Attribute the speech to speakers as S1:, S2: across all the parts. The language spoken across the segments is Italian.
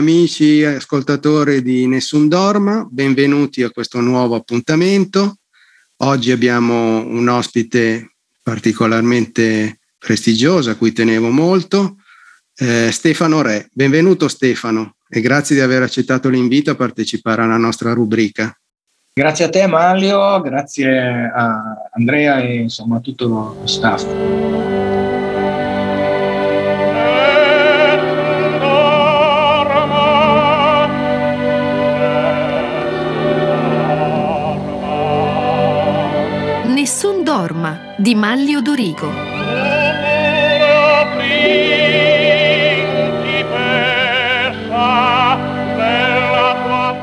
S1: amici ascoltatori di Nessun Dorma, benvenuti a questo nuovo appuntamento. Oggi abbiamo un ospite particolarmente prestigioso a cui tenevo molto, eh, Stefano Re. Benvenuto Stefano e grazie di aver accettato l'invito a partecipare alla nostra rubrica.
S2: Grazie a te Manlio, grazie a Andrea e insomma a tutto lo staff.
S3: Dorma di Manlio Dorigo.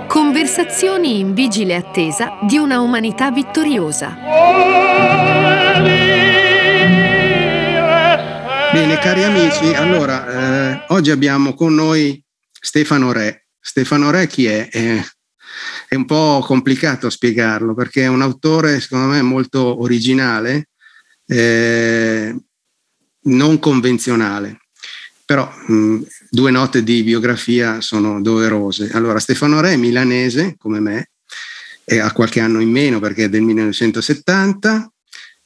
S3: Conversazioni in vigile attesa di una umanità vittoriosa.
S1: Bene, cari amici, allora eh, oggi abbiamo con noi Stefano Re. Stefano Re chi è? Eh, è un po' complicato spiegarlo perché è un autore, secondo me, molto originale, eh, non convenzionale. Però mh, due note di biografia sono doverose. Allora, Stefano Re è milanese, come me, ha qualche anno in meno perché è del 1970.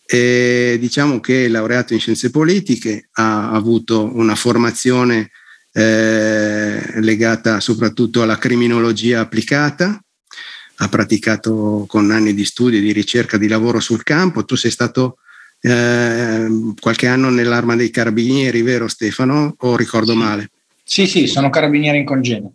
S1: E diciamo che è laureato in scienze politiche, ha avuto una formazione eh, legata soprattutto alla criminologia applicata, ha praticato con anni di studio, di ricerca, di lavoro sul campo. Tu sei stato eh, qualche anno nell'arma dei carabinieri, vero Stefano? O ricordo male?
S2: Sì, sì, sono carabinieri in congedo.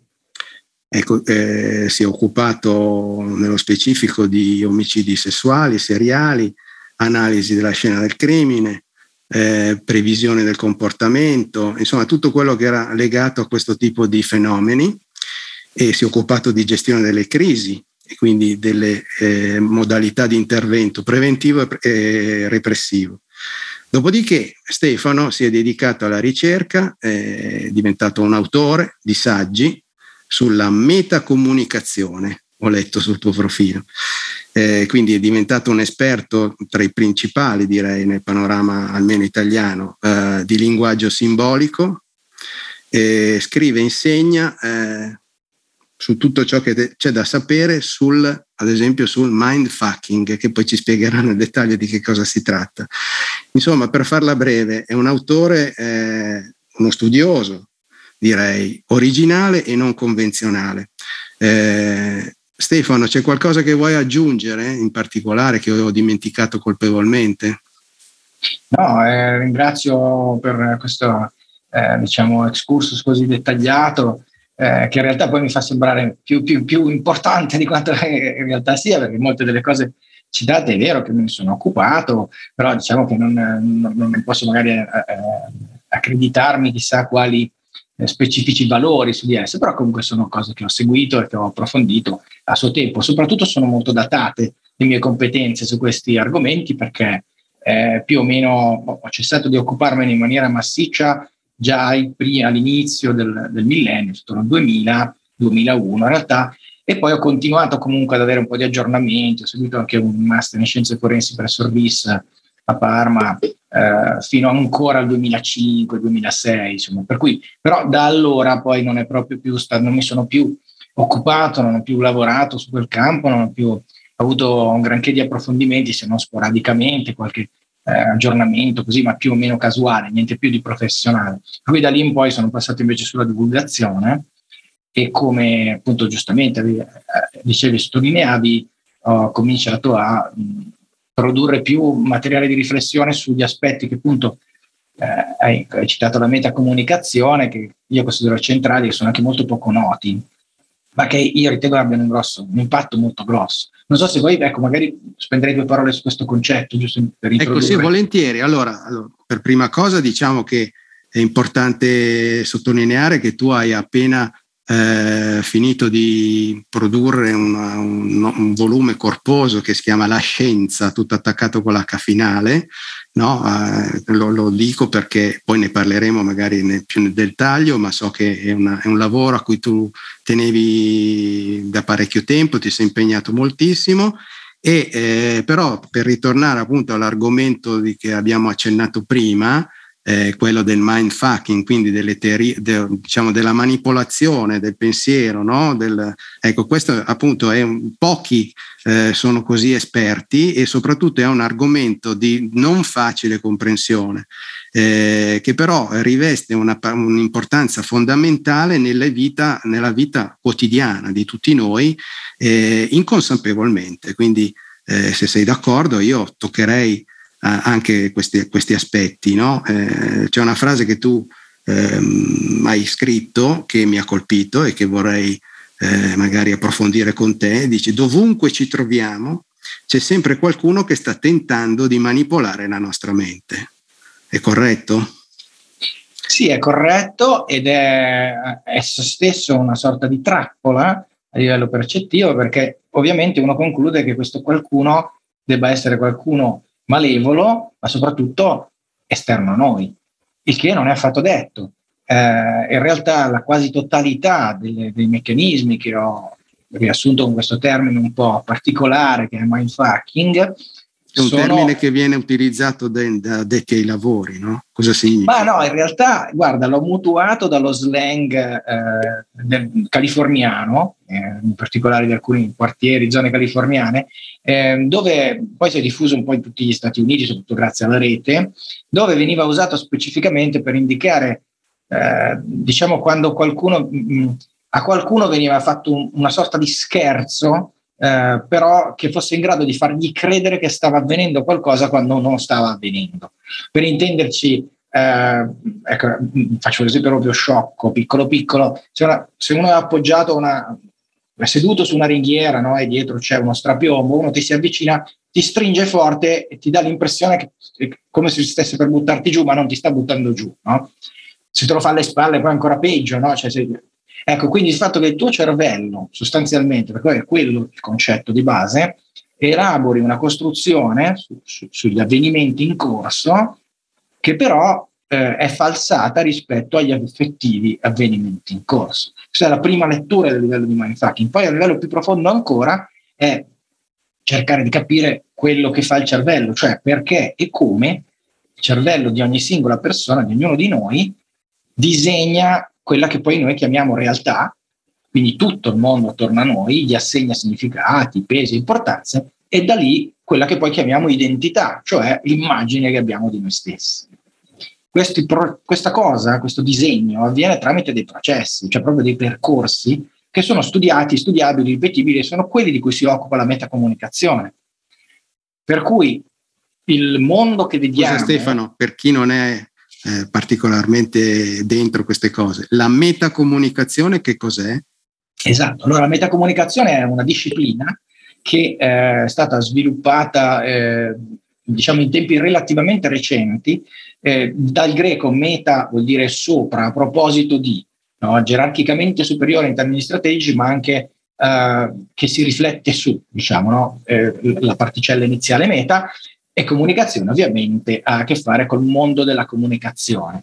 S1: Ecco, eh, si è occupato nello specifico di omicidi sessuali, seriali, analisi della scena del crimine, eh, previsione del comportamento, insomma tutto quello che era legato a questo tipo di fenomeni e si è occupato di gestione delle crisi, e quindi delle eh, modalità di intervento preventivo e repressivo. Dopodiché Stefano si è dedicato alla ricerca, è diventato un autore di saggi sulla metacomunicazione, ho letto sul tuo profilo. Eh, quindi è diventato un esperto tra i principali, direi, nel panorama almeno italiano, eh, di linguaggio simbolico. Eh, scrive insegna eh, su tutto ciò che c'è da sapere sul, ad esempio, sul mindfucking, che poi ci spiegherà nel dettaglio di che cosa si tratta. Insomma, per farla breve, è un autore, eh, uno studioso, direi, originale e non convenzionale. Eh, Stefano, c'è qualcosa che vuoi aggiungere in particolare che ho dimenticato colpevolmente?
S2: No, eh, ringrazio per questo eh, diciamo, excursus così dettagliato eh, che in realtà poi mi fa sembrare più, più, più, importante di quanto in realtà sia, perché molte delle cose citate è vero che me ne sono occupato, però diciamo che non, non, non posso magari eh, eh accreditarmi chissà quali eh, specifici valori su di esse, però comunque sono cose che ho seguito e che ho approfondito a suo tempo. Soprattutto sono molto datate le mie competenze su questi argomenti perché eh, più o meno ho cessato di occuparmene in maniera massiccia già all'inizio del, del millennio, intorno al 2000, 2001 in realtà, e poi ho continuato comunque ad avere un po' di aggiornamenti, ho seguito anche un master in scienze forensi presso il RIS a Parma eh, fino ancora al 2005-2006, insomma, per cui però da allora poi non è proprio più stato, non mi sono più occupato, non ho più lavorato su quel campo, non ho più avuto un granché di approfondimenti, se non sporadicamente, qualche eh, aggiornamento così, ma più o meno casuale, niente più di professionale. Cui da lì in poi sono passato invece sulla divulgazione e come appunto giustamente eh, dicevi, sottolineavi, ho cominciato a mh, produrre più materiale di riflessione sugli aspetti che appunto eh, hai, hai citato la metacomunicazione, che io considero centrali e sono anche molto poco noti ma che io ritengo abbiano un, grosso, un impatto molto grosso. Non so se voi, ecco, magari spenderei due parole su questo concetto, giusto per introdurre.
S1: Ecco, sì, volentieri. Allora, allora, per prima cosa diciamo che è importante sottolineare che tu hai appena eh, finito di produrre una, un, un, volume corposo che si chiama La Scienza, tutto attaccato con l'H finale, No? Eh, lo, lo, dico perché poi ne parleremo magari nel, più nel dettaglio, ma so che è, una, è, un lavoro a cui tu tenevi da parecchio tempo, ti sei impegnato moltissimo. E, eh, però per ritornare appunto all'argomento che abbiamo accennato prima, eh, quello del mindfucking, quindi delle teorie, de, diciamo della manipolazione del pensiero, no? del, ecco, questo appunto è un, pochi eh, sono così esperti e soprattutto è un argomento di non facile comprensione, eh, che però riveste una, un'importanza fondamentale nella vita, nella vita, quotidiana di tutti noi, eh, inconsapevolmente. Quindi, eh, se sei d'accordo, io toccherei anche questi, questi aspetti. No? Eh, c'è una frase che tu ehm, hai scritto che mi ha colpito e che vorrei eh, magari approfondire con te. Dice, dovunque ci troviamo c'è sempre qualcuno che sta tentando di manipolare la nostra mente. È corretto?
S2: Sì, è corretto ed è esso stesso una sorta di trappola a livello percettivo perché ovviamente uno conclude che questo qualcuno debba essere qualcuno malevolo, ma soprattutto esterno a noi, il che non è affatto detto. Eh, in realtà la quasi totalità delle, dei meccanismi che ho riassunto con questo termine un po' particolare che è mindfucking
S1: è un sono... termine che viene utilizzato da detti ai lavori, no? Cosa significa?
S2: Ma no, in realtà, guarda, l'ho mutuato dallo slang eh, californiano, eh, in particolare di alcuni quartieri, zone californiane, eh, dove poi si è diffuso un po' in tutti gli Stati Uniti, soprattutto grazie alla rete, dove veniva usato specificamente per indicare, eh, diciamo, quando qualcuno, mh, mm, a qualcuno veniva fatto un, una sorta di scherzo eh, però che fosse in grado di fargli credere che stava avvenendo qualcosa quando non stava avvenendo. Per intenderci, eh, ecco, faccio un esempio proprio sciocco, piccolo piccolo, se, una, se uno è appoggiato una, è seduto su una ringhiera no? e dietro c'è uno strapiombo, uno ti si avvicina, ti stringe forte e ti dà l'impressione che è come se stesse per buttarti giù, ma non ti sta buttando giù. No? Se te lo fa alle spalle, poi ancora peggio, no? cioè, se, Ecco, quindi il fatto che il tuo cervello, sostanzialmente, perché è quello il concetto di base, elabori una costruzione su, su, sugli avvenimenti in corso che però eh, è falsata rispetto agli effettivi avvenimenti in corso. Questa è la prima lettura del livello di mindfucking. Poi a livello più profondo ancora è cercare di capire quello che fa il cervello, cioè perché e come il cervello di ogni singola persona, di ognuno di noi, disegna quella che poi noi chiamiamo realtà, quindi tutto il mondo attorno a noi gli assegna significati, pesi, importanze, e da lì quella che poi chiamiamo identità, cioè l'immagine che abbiamo di noi stessi. Questi, questa cosa, questo disegno avviene tramite dei processi, cioè proprio dei percorsi che sono studiati, studiabili, ripetibili e sono quelli di cui si occupa la metacomunicazione. Per cui il mondo che vediamo...
S1: Scusa Stefano, per chi non è eh, particolarmente dentro queste cose. La metacomunicazione che cos'è?
S2: Esatto, allora la metacomunicazione è una disciplina che eh, è stata sviluppata eh, diciamo in tempi relativamente recenti eh, dal greco meta vuol dire sopra a proposito di no? gerarchicamente superiore in termini strategici ma anche eh, che si riflette su diciamo no? La particella iniziale meta e comunicazione ovviamente ha a che fare col mondo della comunicazione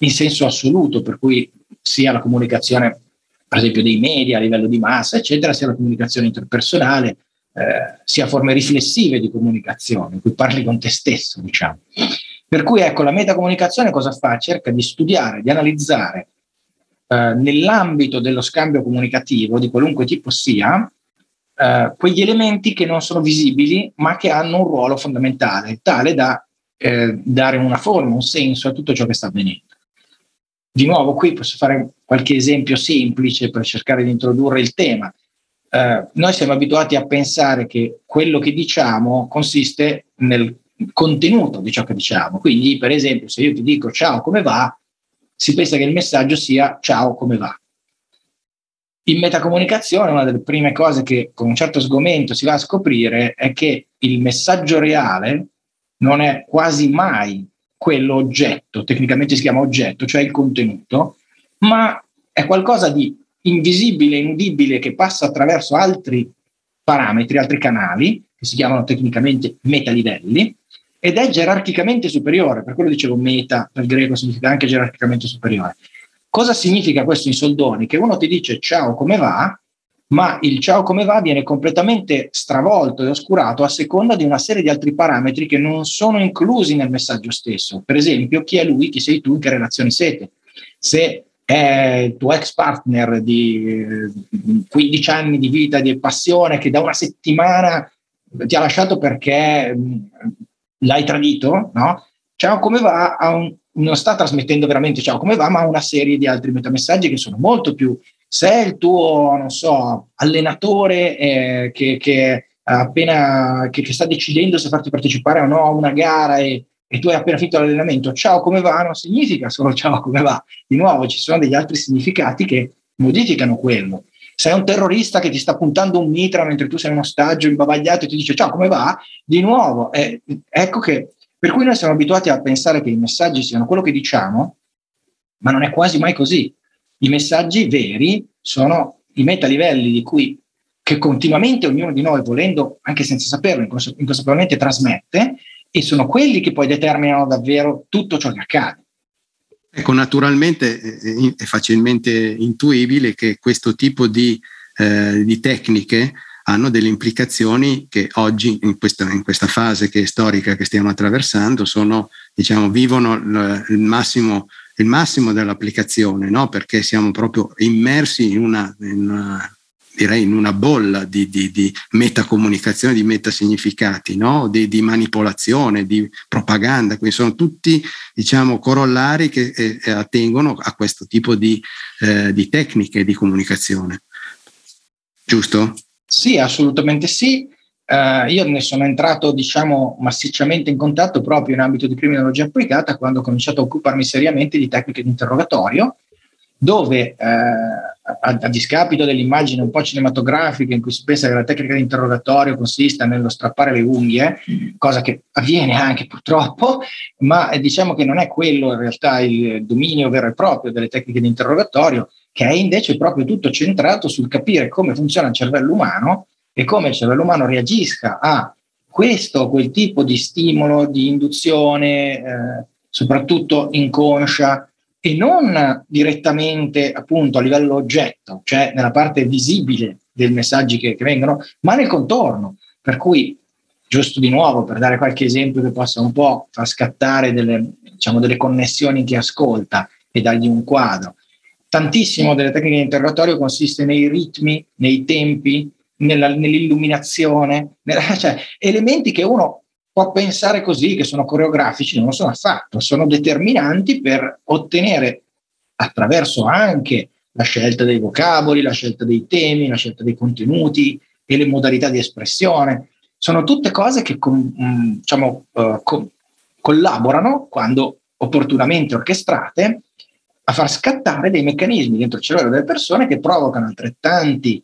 S2: in senso assoluto, per cui sia la comunicazione, per esempio, dei media a livello di massa, eccetera, sia la comunicazione interpersonale, eh, sia forme riflessive di comunicazione, in cui parli con te stesso, diciamo. Per cui ecco, la metacomunicazione cosa fa? Cerca di studiare, di analizzare eh, nell'ambito dello scambio comunicativo, di qualunque tipo sia, eh, quegli elementi che non sono visibili ma che hanno un ruolo fondamentale, tale da eh, dare una forma, un senso a tutto ciò che sta avvenendo. Di nuovo, qui posso fare qualche esempio semplice per cercare di introdurre il tema. Eh, noi siamo abituati a pensare che quello che diciamo consiste nel contenuto di ciò che diciamo. Quindi, per esempio, se io ti dico ciao, come va? Si pensa che il messaggio sia ciao, come va. In metacomunicazione una delle prime cose che con un certo sgomento si va a scoprire è che il messaggio reale non è quasi mai quello oggetto, tecnicamente si chiama oggetto, cioè il contenuto, ma è qualcosa di invisibile, inudibile che passa attraverso altri parametri, altri canali, che si chiamano tecnicamente metalivelli, ed è gerarchicamente superiore, per quello dicevo meta, dal greco significa anche gerarchicamente superiore. Cosa significa questo in soldoni? Che uno ti dice ciao, come va? ma il ciao come va viene completamente stravolto e oscurato a seconda di una serie di altri parametri che non sono inclusi nel messaggio stesso. Per esempio, chi è lui, chi sei tu, in che relazioni siete. Se è il tuo ex partner di 15 eh, anni di vita, di passione, che da una settimana ti ha lasciato perché mm, l'hai tradito, no? Ciao come va? Un, non sta trasmettendo veramente ciao come va, ma una serie di altri metamessaggi che sono molto più se è il tuo, non so, allenatore eh, che, che, appena, che, che, sta decidendo se farti partecipare o no a una gara e, e, tu hai appena finito l'allenamento, ciao come va, non significa solo ciao come va. Di nuovo ci sono degli altri significati che modificano quello. Se è un terrorista che ti sta puntando un mitra mentre tu sei uno ostaggio imbavagliato e ti dice ciao come va, di nuovo, eh, ecco che per cui noi siamo abituati a pensare che i messaggi siano quello che diciamo, ma non è quasi mai così i messaggi veri sono i metalivelli di cui che continuamente ognuno di noi, volendo, anche senza saperlo, inconsapevolmente trasmette, e sono quelli che poi determinano davvero tutto ciò che accade.
S1: Ecco, naturalmente è facilmente intuibile che questo tipo di, eh, di tecniche hanno delle implicazioni che oggi, in questa, in questa fase che storica che stiamo attraversando, sono, diciamo, vivono il, massimo il massimo dell'applicazione, no? perché siamo proprio immersi in una, in una direi in una bolla di, di, di metacomunicazione, di metasignificati, no? di, di manipolazione, di propaganda, quindi sono tutti diciamo, corollari che eh, attengono a questo tipo di, eh, di tecniche di comunicazione. Giusto?
S2: Sì, assolutamente sì. Uh, io ne sono entrato, diciamo, massicciamente in contatto proprio in ambito di criminologia applicata quando ho cominciato a occuparmi seriamente di tecniche di interrogatorio, dove uh, a, a, discapito dell'immagine un po' cinematografica in cui si pensa che la tecnica di interrogatorio consista nello strappare le unghie, cosa che avviene anche purtroppo, ma eh, diciamo che non è quello in realtà il dominio vero e proprio delle tecniche di interrogatorio, che è invece proprio tutto centrato sul capire come funziona il cervello umano e come il cervello umano reagisca a questo o quel tipo di stimolo, di induzione, eh, soprattutto inconscia, e non direttamente appunto a livello oggetto, cioè nella parte visibile dei messaggi che, che vengono, ma nel contorno. Per cui, giusto di nuovo, per dare qualche esempio che possa un po' far scattare delle, diciamo, delle connessioni chi ascolta e dargli un quadro. Tantissimo delle tecniche di interrogatorio consiste nei ritmi, nei tempi, nella, nell'illuminazione, nella, cioè elementi che uno può pensare così, che sono coreografici, non lo sono affatto, sono determinanti per ottenere attraverso anche la scelta dei vocaboli, la scelta dei temi, la scelta dei contenuti e le modalità di espressione. Sono tutte cose che mm, diciamo, uh, co- collaborano quando opportunamente orchestrate a far scattare dei meccanismi dentro il cervello delle persone che provocano altrettanti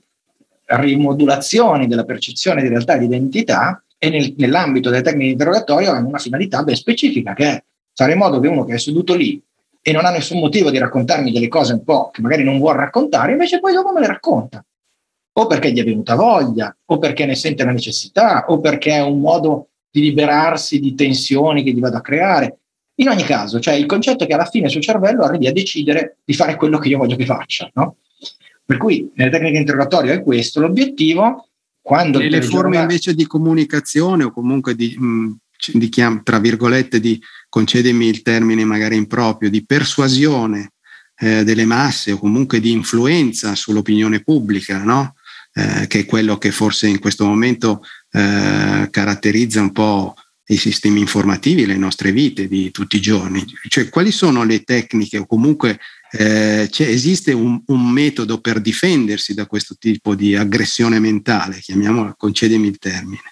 S2: rimodulazioni della percezione di realtà e di identità e nel, nell'ambito delle tecniche di interrogatorio hanno una finalità ben specifica che è fare in modo che uno che è seduto lì e non ha nessun motivo di raccontarmi delle cose un po' che magari non vuole raccontare, invece poi dopo me le racconta. O perché gli è venuta voglia, o perché ne sente la necessità, o perché è un modo di liberarsi di tensioni che gli vado a creare. In ogni caso, cioè il concetto è che alla fine il suo cervello arrivi a decidere di fare quello che io voglio che faccia, no? Per cui nelle tecniche interrogatorio è questo l'obiettivo. Quando
S1: e le forme invece di comunicazione o comunque di, mh, mm, di chiam, tra virgolette, di concedemi il termine magari improprio, di persuasione eh, delle masse o comunque di influenza sull'opinione pubblica, no? eh, che è quello che forse in questo momento eh, caratterizza un po' i sistemi informativi, le nostre vite di tutti i giorni. Cioè, quali sono le tecniche o comunque eh, esiste un, un, metodo per difendersi da questo tipo di aggressione mentale, chiamiamola, concedemi il termine.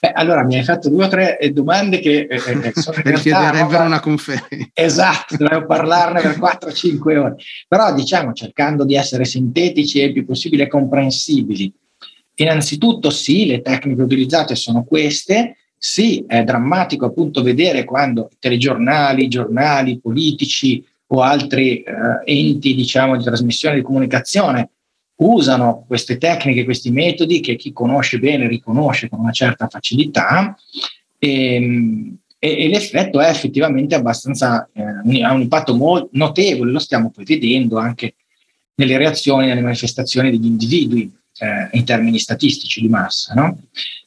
S2: Beh, allora mi hai fatto due o tre eh, domande che eh, eh sono
S1: richiederebbero una conferenza.
S2: Esatto, dovevo parlarne per 4-5 ore. Però diciamo cercando di essere sintetici e il più possibile comprensibili. Innanzitutto sì, le tecniche utilizzate sono queste, sì, è drammatico appunto vedere quando telegiornali, giornali, politici o altri eh, enti diciamo, di trasmissione di comunicazione usano queste tecniche, questi metodi che chi conosce bene riconosce con una certa facilità ehm, e, e l'effetto è effettivamente abbastanza, eh, ha un impatto molto notevole, lo stiamo poi vedendo anche nelle reazioni, nelle manifestazioni degli individui. eh, in termini statistici di massa. No?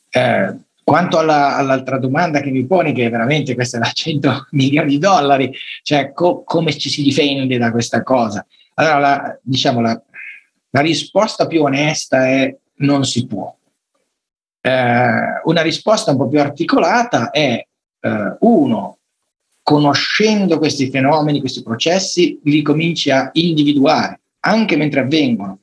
S2: Eh, quanto alla, all'altra domanda che mi poni, che veramente questa è da 100 milioni di dollari, cioè co- come ci si difende da questa cosa? Allora, la, diciamo, la, la risposta più onesta è non si può. Eh, una risposta un po' più articolata è, eh, uno, conoscendo questi fenomeni, questi processi, li cominci a individuare, anche mentre avvengono.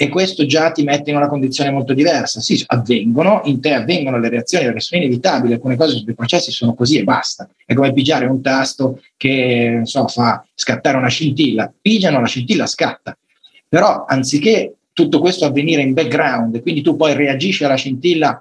S2: E questo già ti mette in una condizione molto diversa. Sì, avvengono, in te avvengono le reazioni perché sono inevitabili, alcune cose sui processi sono così e basta. È come pigiare un tasto che so, fa scattare una scintilla. Pigiano, la scintilla scatta. Però anziché tutto questo avvenire in background, quindi tu poi reagisci alla scintilla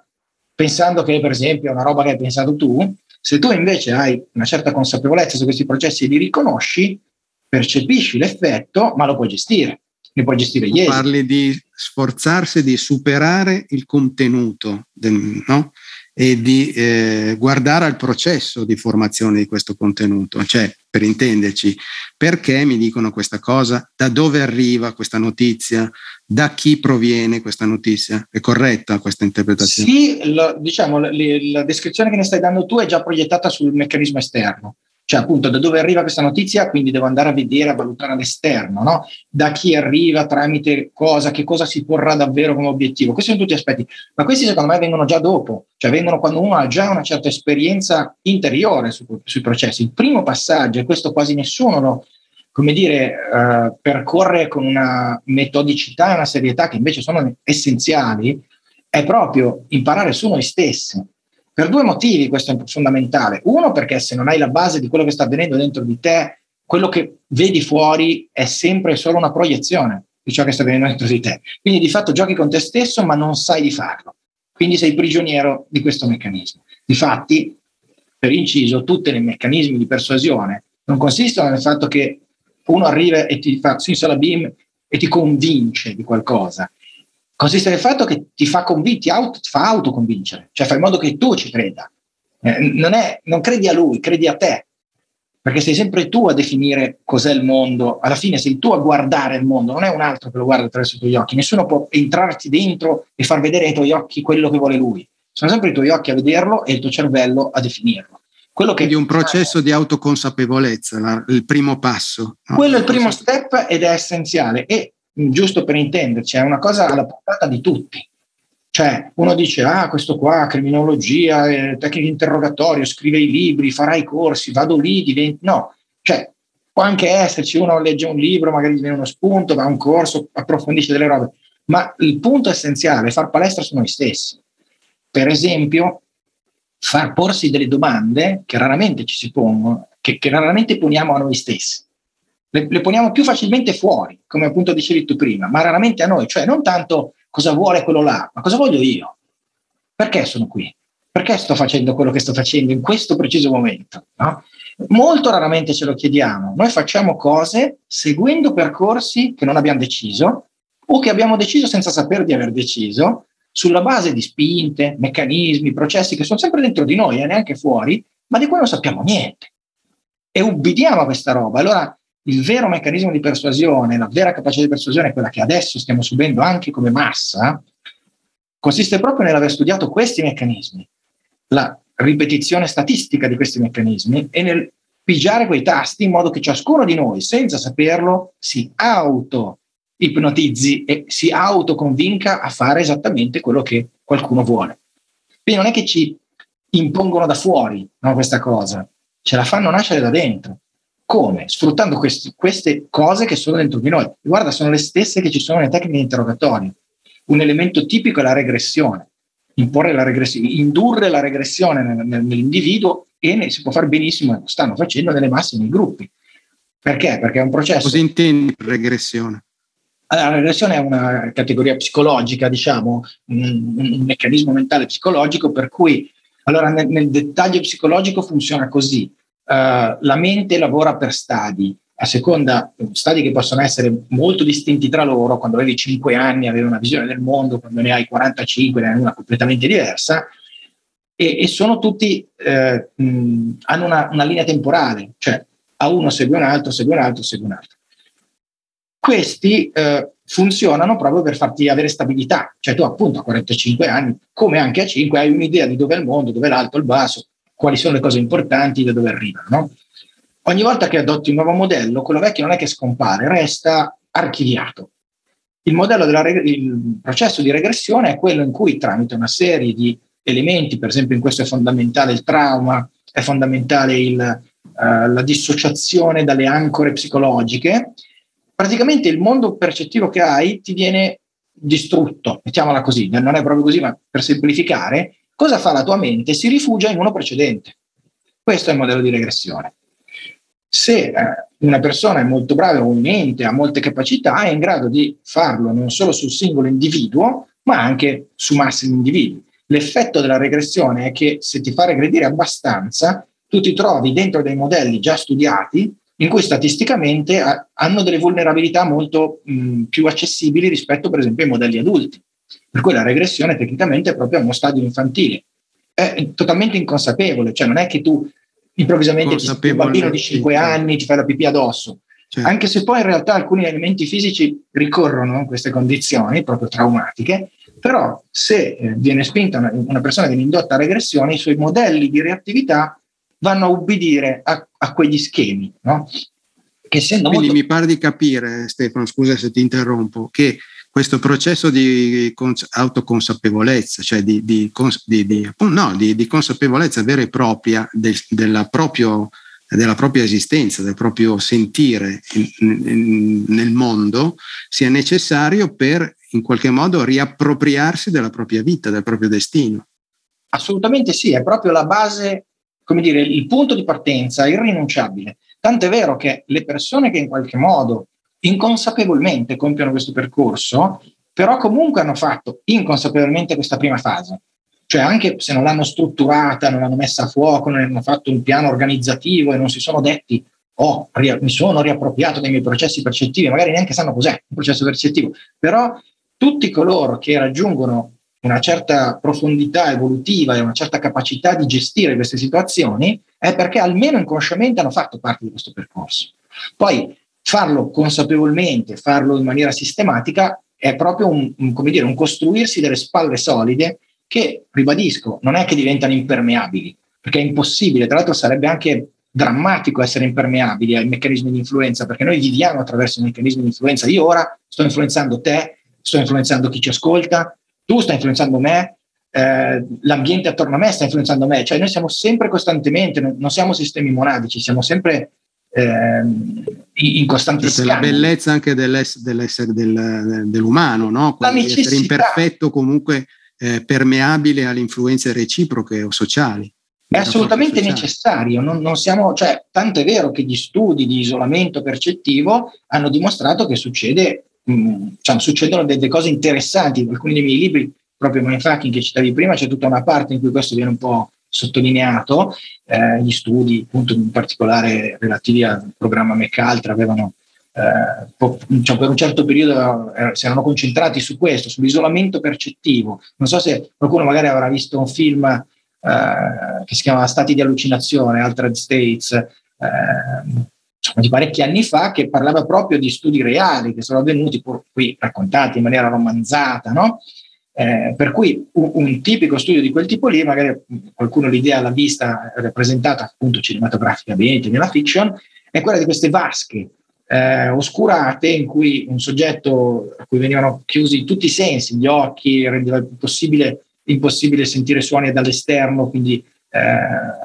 S2: pensando che per esempio è una roba che hai pensato tu, se tu invece hai una certa consapevolezza su questi processi e li riconosci, percepisci l'effetto, ma lo puoi gestire. Ne puoi gestire gli esiti.
S1: Parli di sforzarsi di superare il contenuto del, no? e di eh, guardare al processo di formazione di questo contenuto, cioè per intenderci, perché mi dicono questa cosa, da dove arriva questa notizia, da chi proviene questa notizia. È corretta questa interpretazione?
S2: Sì, lo, diciamo, la, la descrizione che ne stai dando tu è già proiettata sul meccanismo esterno cioè appunto da dove arriva questa notizia, quindi devo andare a vedere, a valutare all'esterno, no? da chi arriva, tramite cosa, che cosa si porrà davvero come obiettivo. Questi sono tutti aspetti, ma questi secondo me vengono già dopo, cioè vengono quando uno ha già una certa esperienza interiore su, sui processi. Il primo passaggio, e questo quasi nessuno lo, come dire, eh, percorre con una metodicità e una serietà che invece sono essenziali, è proprio imparare su noi stessi per due motivi questo è fondamentale. Uno, perché se non hai la base di quello che sta avvenendo dentro di te, quello che vedi fuori è sempre solo una proiezione di ciò che sta avvenendo dentro di te. Quindi di fatto giochi con te stesso, ma non sai di farlo. Quindi sei prigioniero di questo meccanismo. Difatti, per inciso, tutti i meccanismi di persuasione non consistono nel fatto che uno arriva e ti fa simsalabim e ti convince di qualcosa, consiste nel fatto che ti fa, convin- ti auto, ti fa autoconvincere, cioè fa in modo che tu ci creda. Eh, non, è, non credi a lui, credi a te, perché sei sempre tu a definire cos'è il mondo, alla fine sei tu a guardare il mondo, non è un altro che lo guarda attraverso i tuoi occhi, nessuno può entrarti dentro e far vedere ai tuoi occhi quello che vuole lui, sono sempre i tuoi occhi a vederlo e il tuo cervello a definirlo.
S1: Quello che Quindi un processo di autoconsapevolezza, la, il primo passo.
S2: No? Quello è il primo step ed è essenziale e giusto per intenderci, è una cosa alla portata di tutti. Cioè, uno dice, ah, questo qua, criminologia, eh, tecnica interrogatorio, scrive i libri, farà i corsi, vado lì, diventi... No, cioè, può anche esserci, uno legge un libro, magari gli viene uno spunto, va a un corso, approfondisce delle robe, ma il punto essenziale è far palestra su noi stessi. Per esempio, far porsi delle domande che raramente ci si pongono, che, che raramente poniamo a noi stessi le, le, poniamo più facilmente fuori, come appunto dicevi tu prima, ma raramente a noi, cioè non tanto cosa vuole quello là, ma cosa voglio io? Perché sono qui? Perché sto facendo quello che sto facendo in questo preciso momento? No? Molto raramente ce lo chiediamo. Noi facciamo cose seguendo percorsi che non abbiamo deciso o che abbiamo deciso senza sapere di aver deciso, sulla base di spinte, meccanismi, processi che sono sempre dentro di noi e neanche fuori, ma di cui non sappiamo niente. E ubbidiamo a questa roba. Allora il vero meccanismo di persuasione, la vera capacità di persuasione, quella che adesso stiamo subendo anche come massa, consiste proprio nell'aver studiato questi meccanismi, la ripetizione statistica di questi meccanismi e nel pigiare quei tasti in modo che ciascuno di noi, senza saperlo, si auto-ipnotizzi e si autoconvinca a fare esattamente quello che qualcuno vuole. Quindi non è che ci impongono da fuori no, questa cosa, ce la fanno nascere da dentro. Come? Sfruttando questi, queste cose che sono dentro di noi. Guarda, sono le stesse che ci sono nelle tecniche di interrogatorio. Un elemento tipico è la regressione. Imporre la regressione, indurre la regressione nell'individuo e ne, si può fare benissimo, lo stanno facendo nelle masse, nei gruppi. Perché? Perché è un processo.
S1: Cosa intendi regressione?
S2: Allora, la regressione è una categoria psicologica, diciamo, un, un meccanismo mentale psicologico per cui, allora, nel, nel dettaglio psicologico funziona così uh, la mente lavora per stadi, a seconda, stadi che possono essere molto distinti tra loro, quando avevi 5 anni avevi una visione del mondo, quando ne hai 45 ne hai una completamente diversa, e, e sono tutti, eh, mh, hanno una, una linea temporale, cioè a uno segue un altro, segue un altro, segue un altro. questi eh, funzionano proprio per farti avere stabilità. Cioè tu appunto a 45 anni, come anche a 5, hai un'idea di dove è il mondo, dove è l'alto, il basso, quali sono le cose importanti, da dove arrivano. No? Ogni volta che adotti un nuovo modello, quello vecchio non è che scompare, resta archiviato. Il, il processo di regressione è quello in cui tramite una serie di elementi, per esempio in questo è fondamentale il trauma, è fondamentale il, uh, la dissociazione dalle ancore psicologiche, praticamente il mondo percettivo che hai ti viene distrutto, mettiamola così, non è proprio così, ma per semplificare, cosa fa la tua mente? Si rifugia in uno precedente. Questo è il modello di regressione. Se eh, una persona è molto brava o mente, ha molte capacità, è in grado di farlo non solo sul singolo individuo, ma anche su massi di individui. L'effetto della regressione è che se ti fa regredire abbastanza, tu ti trovi dentro dei modelli già studiati in cui statisticamente hanno delle vulnerabilità molto mh, più accessibili rispetto per esempio ai modelli adulti. Per cui la regressione tecnicamente è proprio a uno stadio infantile. È totalmente inconsapevole, cioè non è che tu improvvisamente ti un bambino di 5 certo. anni ti fai la pipì addosso. Certo. Anche se poi in realtà alcuni elementi fisici ricorrono in queste condizioni proprio traumatiche, però se eh, viene spinta una, una persona viene indotta a regressione, i suoi modelli di reattività vanno a ubbidire a, a quegli schemi. No?
S1: Quindi molto... mi pare di capire, Stefano, scusa se ti interrompo, che questo processo di cons- autoconsapevolezza, cioè di, di, di, di no, consapevolezza vera e propria del, della, proprio, della, propria esistenza, del proprio sentire nel mondo, sia necessario per in qualche modo riappropriarsi della propria vita, del proprio destino.
S2: Assolutamente sì, è proprio la base come dire, il punto di partenza irrinunciabile. Tant'è vero che le persone che in qualche modo inconsapevolmente compiono questo percorso, però comunque hanno fatto inconsapevolmente questa prima fase. Cioè anche se non l'hanno strutturata, non l'hanno messa a fuoco, non hanno fatto un piano organizzativo e non si sono detti oh, mi sono riappropriato dei miei processi percettivi, magari neanche sanno cos'è un processo percettivo, però tutti coloro che raggiungono una certa profondità evolutiva e una certa capacità di gestire queste situazioni è perché almeno inconsciamente hanno fatto parte di questo percorso. Poi farlo consapevolmente, farlo in maniera sistematica è proprio un, un, dire, un costruirsi delle spalle solide che, ribadisco, non è che diventano impermeabili, perché è impossibile, tra l'altro sarebbe anche drammatico essere impermeabili ai meccanismi di influenza, perché noi viviamo attraverso i meccanismi di influenza. Io ora sto influenzando te, sto influenzando chi ci ascolta, tu stai influenzando me, eh, l'ambiente attorno a me sta influenzando me, cioè noi siamo sempre costantemente, non siamo sistemi monadici, siamo sempre eh, in costante
S1: scambio. La bellezza anche dell'ess- dell'essere del, dell'umano, no? essere imperfetto comunque eh, permeabile alle influenze reciproche o sociali.
S2: È assolutamente necessario, non, non siamo, cioè, tanto è vero che gli studi di isolamento percettivo hanno dimostrato che succede Mm, cioè, succedono delle cose interessanti. In alcuni dei miei libri, proprio Mindfucking che citavi prima, c'è tutta una parte in cui questo viene un po' sottolineato. Eh, gli studi, appunto, in particolare relativi al programma McAltra, avevano eh, cioè per un certo periodo eh, si erano concentrati su questo, sull'isolamento percettivo. Non so se qualcuno magari avrà visto un film eh, che si chiama Stati di allucinazione, Altered States, eh, insomma, di parecchi anni fa che parlava proprio di studi reali che sono avvenuti, pur qui raccontati in maniera romanzata, no? Eh, per cui un, un, tipico studio di quel tipo lì, magari qualcuno l'idea l'ha vista rappresentata appunto cinematograficamente nella fiction, è quella di queste vasche eh, oscurate in cui un soggetto a cui venivano chiusi tutti i sensi, gli occhi, rendeva impossibile sentire suoni dall'esterno, quindi eh,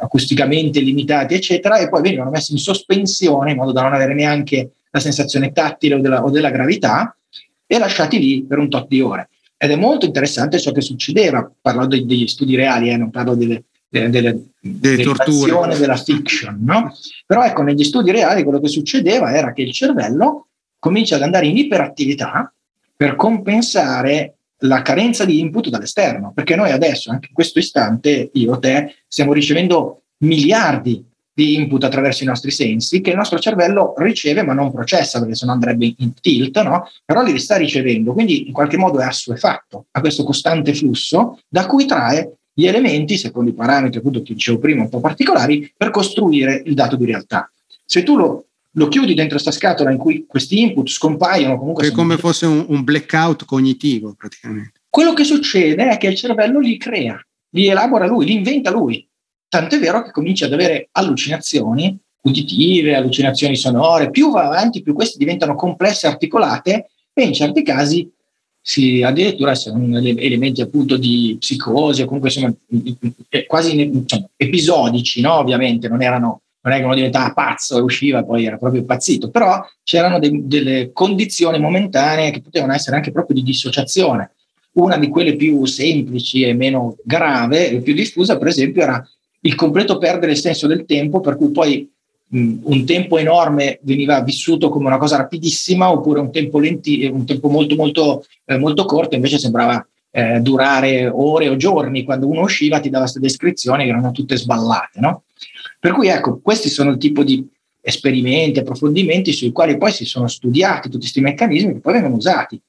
S2: acusticamente limitati, eccetera, e poi venivano messi in sospensione in modo da non avere neanche la sensazione tattile o della, o della gravità e lasciati lì per un tot di ore. Ed è molto interessante ciò che succedeva, parlo degli studi reali, eh, non parlo delle, delle, delle, delle torture della fiction, no? Però ecco, negli studi reali quello che succedeva era che il cervello comincia ad andare in iperattività per compensare la carenza di input dall'esterno, perché noi adesso, anche in questo istante, io, te, stiamo ricevendo miliardi di input attraverso i nostri sensi che il nostro cervello riceve ma non processa perché sennò andrebbe in tilt, no? però li sta ricevendo, quindi in qualche modo è assuefatto a questo costante flusso da cui trae gli elementi, secondo i parametri appunto che dicevo prima un po' particolari, per costruire il dato di realtà. Se tu lo lo chiudi dentro questa scatola in cui questi input scompaiono comunque.
S1: È come fosse un, un, blackout cognitivo praticamente.
S2: Quello che succede è che il cervello li crea, li elabora lui, li inventa lui. Tanto è vero che comincia ad avere allucinazioni uditive, allucinazioni sonore. Più va avanti, più queste diventano complesse, articolate e in certi casi si, addirittura sono elementi appunto di psicosi o comunque sono quasi insomma, episodici, no? ovviamente non erano non è che uno diventava pazzo e usciva poi era proprio impazzito, però c'erano de- delle condizioni momentanee che potevano essere anche proprio di dissociazione. Una di quelle più semplici e meno grave e più diffusa, per esempio, era il completo perdere il senso del tempo, per cui poi mh, un tempo enorme veniva vissuto come una cosa rapidissima, oppure un tempo, lenti- un tempo molto, molto, eh, molto corto invece sembrava eh, durare ore o giorni. Quando uno usciva ti dava queste descrizioni che erano tutte sballate, no? Per cui ecco, questi sono il tipo di esperimenti, approfondimenti sui quali poi si sono studiati tutti questi meccanismi che poi vengono usati,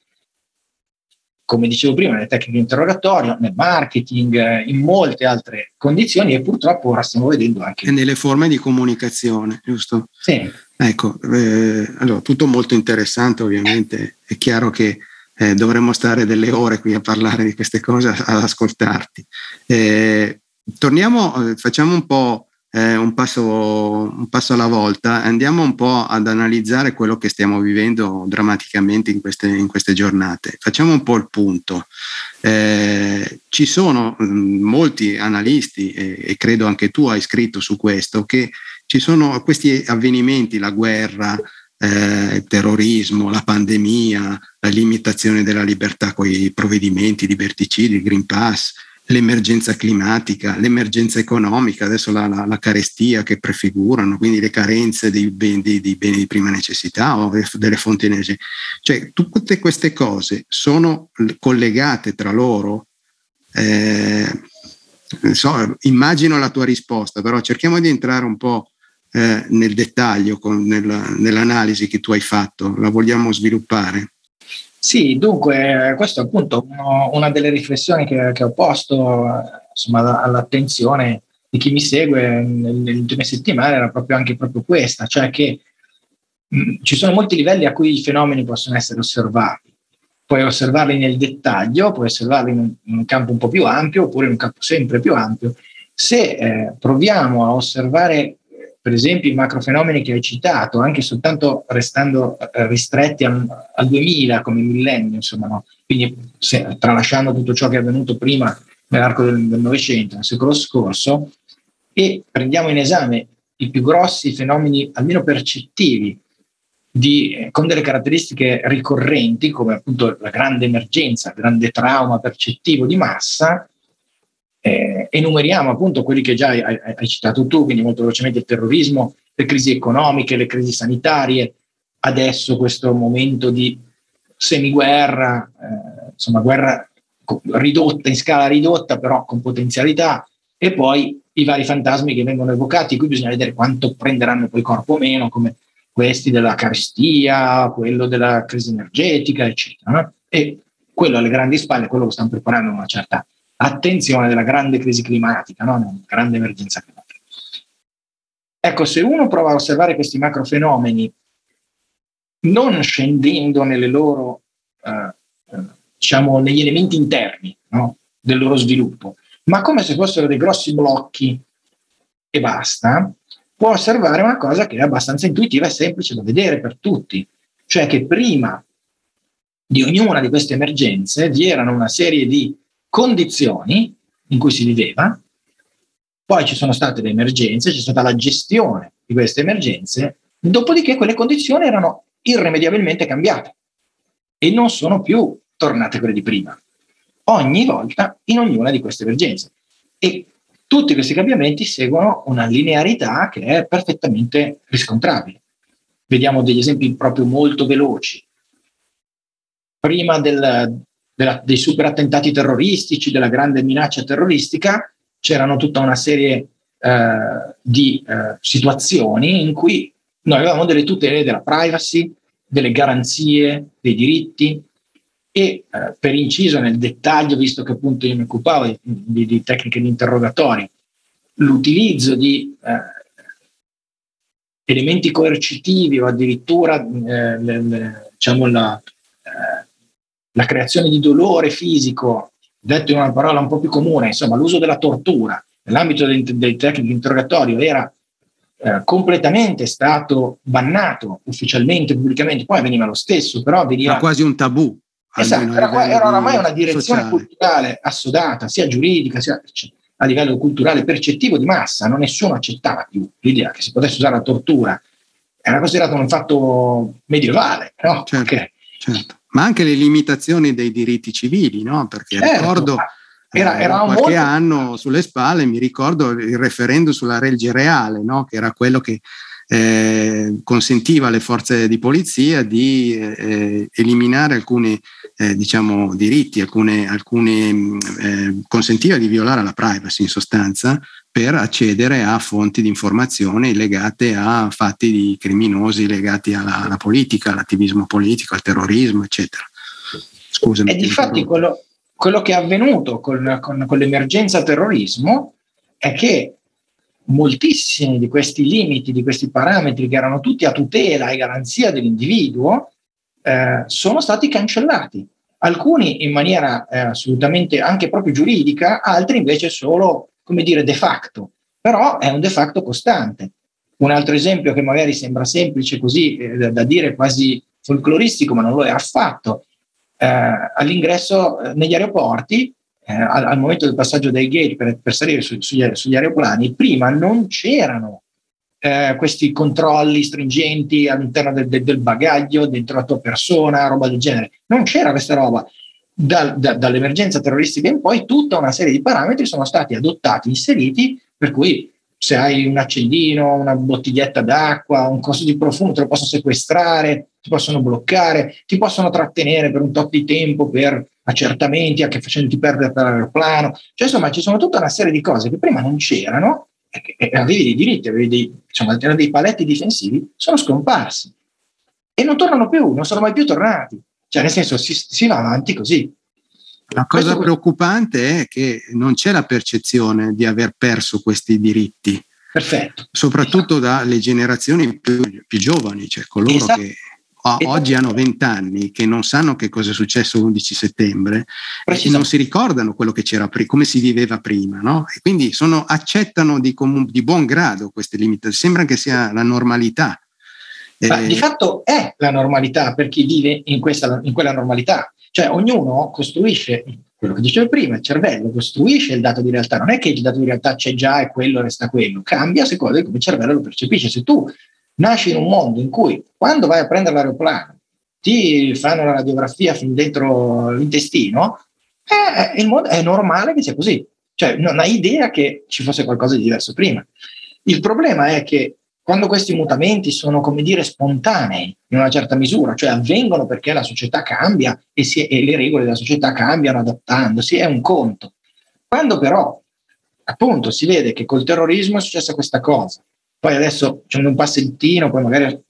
S2: come dicevo prima, nelle tecniche di interrogatorio, nel marketing, eh, in molte altre condizioni e purtroppo ora stiamo vedendo anche...
S1: E nelle forme di comunicazione, giusto?
S2: Sì.
S1: Ecco, eh, allora, tutto molto interessante ovviamente, è chiaro che eh, dovremmo stare delle ore qui a parlare di queste cose, ad ascoltarti. Eh, torniamo, eh, facciamo un po' eh, un, passo, un, passo, alla volta, andiamo un po' ad analizzare quello che stiamo vivendo drammaticamente in queste, in queste giornate. Facciamo un po' il punto. Eh, ci sono mh, mm, molti analisti, e, e credo anche tu hai scritto su questo, che ci sono questi avvenimenti, la guerra, eh, il terrorismo, la pandemia, la limitazione della libertà con i provvedimenti liberticidi, il Green Pass, l'emergenza climatica, l'emergenza economica, adesso la, la, la, carestia che prefigurano, quindi le carenze dei beni, dei, dei beni, di prima necessità o delle fonti energetiche. Cioè, tutte queste cose sono collegate tra loro. Eh, so, immagino la tua risposta, però cerchiamo di entrare un po' eh, nel dettaglio con, nel, nell'analisi che tu hai fatto. La vogliamo sviluppare?
S2: Sì, dunque, questa è appunto uno, una delle riflessioni che, che ho posto insomma, all'attenzione di chi mi segue nelle ultime settimane era proprio anche proprio questa, cioè che mh, ci sono molti livelli a cui i fenomeni possono essere osservati. Puoi osservarli nel dettaglio, puoi osservarli in un, in un campo un po' più ampio oppure in un campo sempre più ampio. Se eh, proviamo a osservare per esempio i macrofenomeni che hai citato, anche soltanto restando eh, ristretti al, al, 2000 come millennio, insomma, no? quindi se, tralasciando tutto ciò che è avvenuto prima nell'arco del Novecento, nel secolo scorso, e prendiamo in esame i più grossi fenomeni, almeno percettivi, di, con delle caratteristiche ricorrenti, come appunto la grande emergenza, il grande trauma percettivo di massa, eh, enumeriamo appunto quelli che già hai, hai, citato tu, quindi molto velocemente il terrorismo, le crisi economiche, le crisi sanitarie, adesso questo momento di semiguerra, eh, insomma guerra ridotta, in scala ridotta, però con potenzialità, e poi i vari fantasmi che vengono evocati, qui bisogna vedere quanto prenderanno poi corpo o meno, come questi della carestia, quello della crisi energetica, eccetera. E quello alle grandi spalle, quello che stanno preparando una certa attenzione della grande crisi climatica, no? grande emergenza climatica. Ecco, se uno prova a osservare questi macrofenomeni non scendendo nelle loro, eh, eh, diciamo, negli elementi interni no? del loro sviluppo, ma come se fossero dei grossi blocchi e basta, può osservare una cosa che è abbastanza intuitiva e semplice da vedere per tutti, cioè che prima di ognuna di queste emergenze vi erano una serie di condizioni in cui si viveva, poi ci sono state le emergenze, c'è stata la gestione di queste emergenze, dopodiché quelle condizioni erano irrimediabilmente cambiate e non sono più tornate quelle di prima, ogni volta in ognuna di queste emergenze. E tutti questi cambiamenti seguono una linearità che è perfettamente riscontrabile. Vediamo degli esempi proprio molto veloci. Prima del, della, dei super attentati terroristici, della grande minaccia terroristica, c'erano tutta una serie eh, di eh, situazioni in cui noi avevamo delle tutele della privacy, delle garanzie, dei diritti e eh, per inciso nel dettaglio, visto che appunto io mi occupavo di, di, di tecniche di interrogatori, l'utilizzo di eh, elementi coercitivi o addirittura eh, le, le, diciamo la, eh, la creazione di dolore fisico, detto in una parola un po' più comune, insomma l'uso della tortura nell'ambito dei, dei tecnici di interrogatorio era eh, completamente stato bannato ufficialmente, pubblicamente, poi veniva lo stesso, però veniva...
S1: Era quasi un tabù.
S2: Esatto, era, era oramai una direzione sociale. culturale assodata, sia giuridica, sia a livello culturale percettivo di massa, non nessuno accettava più l'idea che si potesse usare la tortura. Era considerato un fatto medievale, no?
S1: Certo, certo. Ma anche le limitazioni dei diritti civili, no? Perché certo, ricordo era, era qualche molto... anno sulle spalle, mi ricordo il referendum sulla legge reale, no? Che era quello che eh, consentiva alle forze di polizia di eh, eliminare alcuni eh, diciamo, diritti, alcune, alcune eh, consentiva di violare la privacy in sostanza per accedere a fonti di informazione legate a fatti criminosi legati alla, alla politica, all'attivismo politico, al terrorismo, eccetera.
S2: Scusami. E difatti quello, quello, che è avvenuto con, con, con l'emergenza terrorismo è che moltissimi di questi limiti, di questi parametri che erano tutti a tutela e garanzia dell'individuo, eh, sono stati cancellati. Alcuni in maniera eh, assolutamente anche proprio giuridica, altri invece solo, come dire, de facto. Però è un de facto costante. Un altro esempio che magari sembra semplice così eh, da dire quasi folcloristico, ma non lo è affatto. Eh, all'ingresso eh, negli aeroporti eh, al, al, momento del passaggio dai gate per, per salire su, sugli, sugli, aeroplani, prima non c'erano eh, questi controlli stringenti all'interno del, del, del, bagaglio, dentro la tua persona, roba del genere. Non c'era questa roba. Da, da, dall'emergenza terroristica in poi tutta una serie di parametri sono stati adottati, inseriti, per cui se hai un accendino, una bottiglietta d'acqua, un costo di profumo, te lo possono sequestrare, ti possono bloccare, ti possono trattenere per un tot di tempo per accertamenti, anche facendoti perdere per l'aeroplano. Cioè, insomma, ci sono tutta una serie di cose che prima non c'erano e, e avevi dei diritti, avevi dei, diciamo, dei paletti difensivi, sono scomparsi e non tornano più, non sono mai più tornati. Cioè, nel senso, si, si va avanti così.
S1: La cosa Questo... preoccupante è che non c'è la percezione di aver perso questi diritti.
S2: Perfetto.
S1: Soprattutto dalle generazioni più, più giovani, cioè coloro esatto. che oggi hanno 20 anni, che non sanno che cosa è successo l'11 settembre e non si ricordano quello che c'era prima, come si viveva prima, no? E quindi sono, accettano di, comun- di, buon grado queste limitazioni, sembra che sia la normalità.
S2: Ma eh, di fatto è la normalità per chi vive in, questa, in quella normalità. Cioè ognuno costruisce quello che dicevo prima, il cervello costruisce il dato di realtà, non è che il dato di realtà c'è già e quello resta quello, cambia a seconda di come il cervello lo percepisce. Se tu nasci in un mondo in cui quando vai a prendere l'aeroplano ti fanno la radiografia fin dentro l'intestino, eh, il mondo, è normale che sia così. Cioè non hai idea che ci fosse qualcosa di diverso prima. Il problema è che quando questi mutamenti sono, come dire, spontanei in una certa misura, cioè avvengono perché la società cambia e, si, e le regole della società cambiano adattandosi, è un conto. Quando però appunto si vede che col terrorismo è successa questa cosa, poi adesso facciamo un passettino, poi magari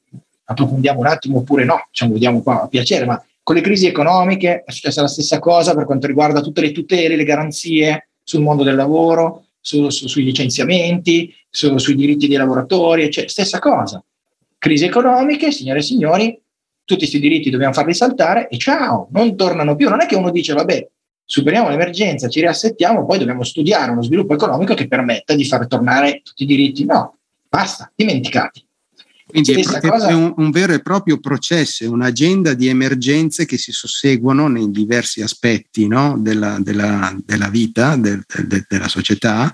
S2: approfondiamo un attimo oppure no, diciamo, vediamo qua a piacere, ma con le crisi economiche è successa la stessa cosa per quanto riguarda tutte le tutele, le garanzie sul mondo del lavoro, su, su, sui licenziamenti, su, sui diritti dei lavoratori, cioè, stessa cosa. Crisi economiche, signore e signori, tutti questi diritti dobbiamo farli saltare e ciao, non tornano più. Non è che uno dice, vabbè, superiamo l'emergenza, ci riassettiamo, poi dobbiamo studiare uno sviluppo economico che permetta di far tornare tutti i diritti. No, basta, dimenticati.
S1: Quindi è, cosa... è un, un, vero e proprio processo, un'agenda di emergenze che si susseguono nei diversi aspetti no? della, della, della, vita, del, de, della società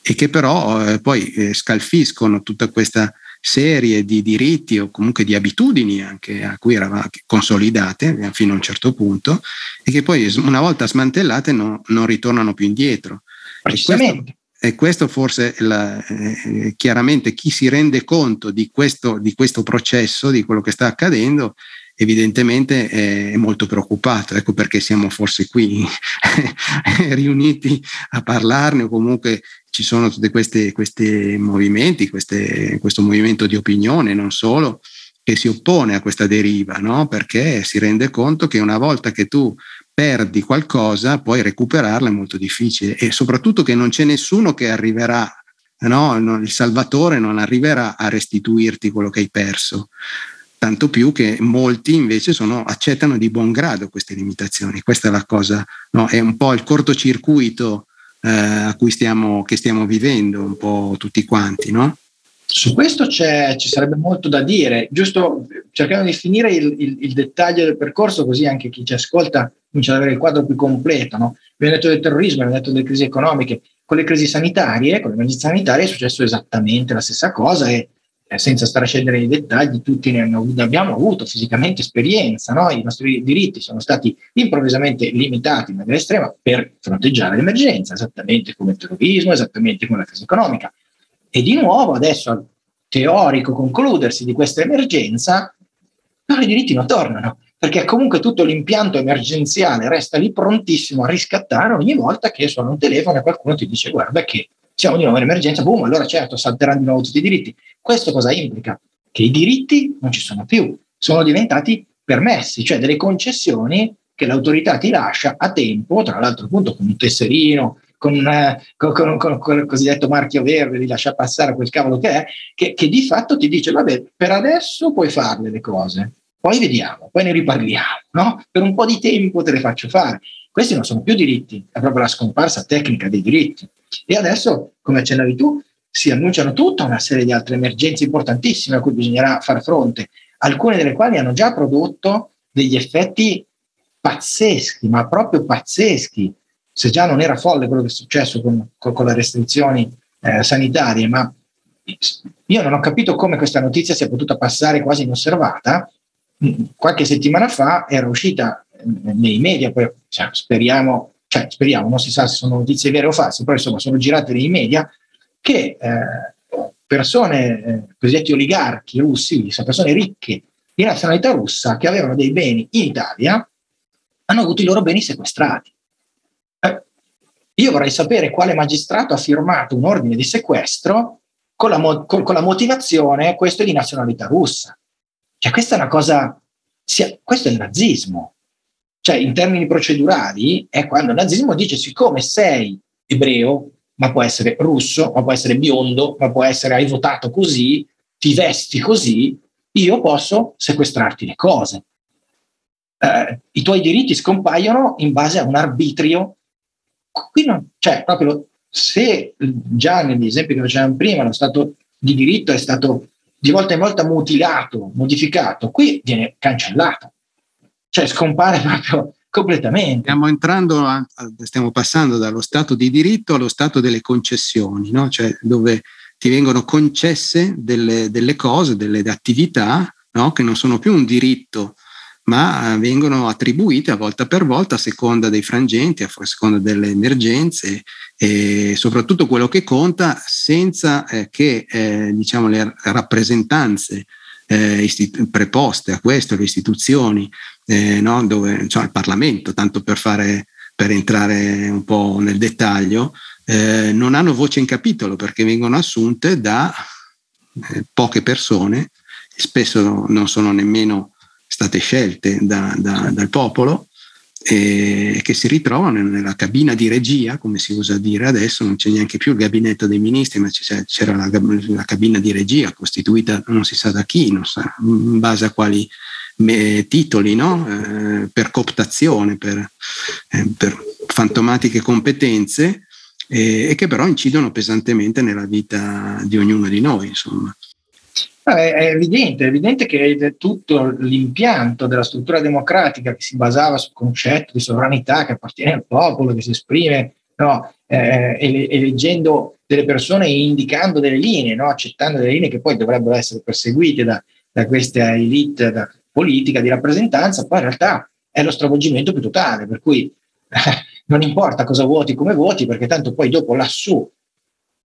S1: e che però eh, poi eh, scalfiscono tutta questa serie di diritti o comunque di abitudini anche a cui eravamo consolidate fino a un certo punto e che poi una volta smantellate no, non ritornano più indietro.
S2: Precisamente.
S1: E questo forse la, eh, chiaramente chi si rende conto di questo, di questo, processo, di quello che sta accadendo, evidentemente è molto preoccupato. Ecco perché siamo forse qui riuniti a parlarne o comunque ci sono tutti questi, questi movimenti, queste, questo movimento di opinione, non solo, che si oppone a questa deriva, no? perché si rende conto che una volta che tu perdi qualcosa, poi recuperarla è molto difficile e soprattutto che non c'è nessuno che arriverà no? il salvatore non arriverà a restituirti quello che hai perso tanto più che molti invece sono, accettano di buon grado queste limitazioni. Questa è la cosa, no? è un po' il cortocircuito eh, stiamo, che stiamo vivendo un po' tutti quanti, no?
S2: Su questo ci sarebbe molto da dire, giusto cercando di finire il, il, il, dettaglio del percorso, così anche chi ci ascolta comincia ad avere il quadro più completo. No? Abbiamo detto del terrorismo, abbiamo detto delle crisi economiche, con le crisi sanitarie, con le emergenze sanitarie è successo esattamente la stessa cosa e eh, senza stare a scendere nei dettagli, tutti ne, abbiamo avuto fisicamente esperienza, no? i nostri diritti sono stati improvvisamente limitati in maniera estrema per fronteggiare l'emergenza, esattamente come il terrorismo, esattamente come la crisi economica. E di nuovo adesso al teorico concludersi di questa emergenza, però i diritti non tornano, perché comunque tutto l'impianto emergenziale resta lì prontissimo a riscattare ogni volta che suona un telefono e qualcuno ti dice guarda che siamo di nuovo in emergenza, boom, allora certo salteranno di nuovo tutti i diritti. Questo cosa implica? Che i diritti non ci sono più, sono diventati permessi, cioè delle concessioni che l'autorità ti lascia a tempo, tra l'altro appunto con un tesserino, con, eh, con, con, con, il cosiddetto marchio verde di lasciare passare quel cavolo che è, che, che di fatto ti dice, vabbè, per adesso puoi farle le cose, poi vediamo, poi ne riparliamo, no? Per un po' di tempo te le faccio fare. Questi non sono più diritti, è proprio la scomparsa tecnica dei diritti. E adesso, come accennavi tu, si annunciano tutta una serie di altre emergenze importantissime a cui bisognerà far fronte, alcune delle quali hanno già prodotto degli effetti pazzeschi, ma proprio pazzeschi. Se già non era folle quello che è successo con, con, con le restrizioni eh, sanitarie, ma io non ho capito come questa notizia sia potuta passare quasi inosservata. Qualche settimana fa era uscita eh, nei media, poi cioè, speriamo cioè speriamo, non si sa se sono notizie vere o false, però insomma sono girate nei media, che eh, persone, eh, cosiddetti oligarchi russi, persone ricche di nazionalità russa che avevano dei beni in Italia, hanno avuto i loro beni sequestrati. Io vorrei sapere quale magistrato ha firmato un ordine di sequestro con la, mo- con, con la motivazione questo è di nazionalità russa. Cioè questa è una cosa, sia, questo è il nazismo, cioè in termini procedurali è quando il nazismo dice siccome sei ebreo, ma può essere russo, ma può essere biondo, ma può essere hai votato così, ti vesti così, io posso sequestrarti le cose. Eh, I tuoi diritti scompaiono in base a un arbitrio. Qui non, cioè, proprio se già negli esempi che facevamo prima lo Stato di diritto è stato di volta in volta mutilato, modificato, qui viene cancellato cioè scompare proprio completamente.
S1: Stiamo entrando, a, stiamo passando dallo stato di diritto allo stato delle concessioni, no? cioè dove ti vengono concesse delle, delle cose, delle attività no? che non sono più un diritto, ma vengono attribuite a volta per volta a seconda dei frangenti, a seconda delle emergenze e soprattutto quello che conta senza eh, che eh, diciamo, le rappresentanze eh, istitu- preposte a questo, le istituzioni, eh, no? Dove, cioè il Parlamento, tanto per, fare, per entrare un po' nel dettaglio, eh, non hanno voce in capitolo perché vengono assunte da eh, poche persone, spesso non sono nemmeno state scelte da, da, dal popolo e che si ritrovano nella cabina di regia, come si usa dire adesso, non c'è neanche più il gabinetto dei ministri, ma c'era la, la cabina di regia costituita non si sa da chi, sa, in base a quali titoli, no? eh, per cooptazione, per, eh, per fantomatiche competenze, eh, e che però incidono pesantemente nella vita di ognuno di noi. Insomma.
S2: È evidente, è evidente che tutto l'impianto della struttura democratica che si basava sul concetto di sovranità che appartiene al popolo, che si esprime no, eh, eleggendo delle persone e indicando delle linee, no, accettando delle linee che poi dovrebbero essere perseguite da, da questa elite da politica di rappresentanza, poi in realtà è lo stravolgimento più totale, per cui eh, non importa cosa voti, come voti, perché tanto poi dopo lassù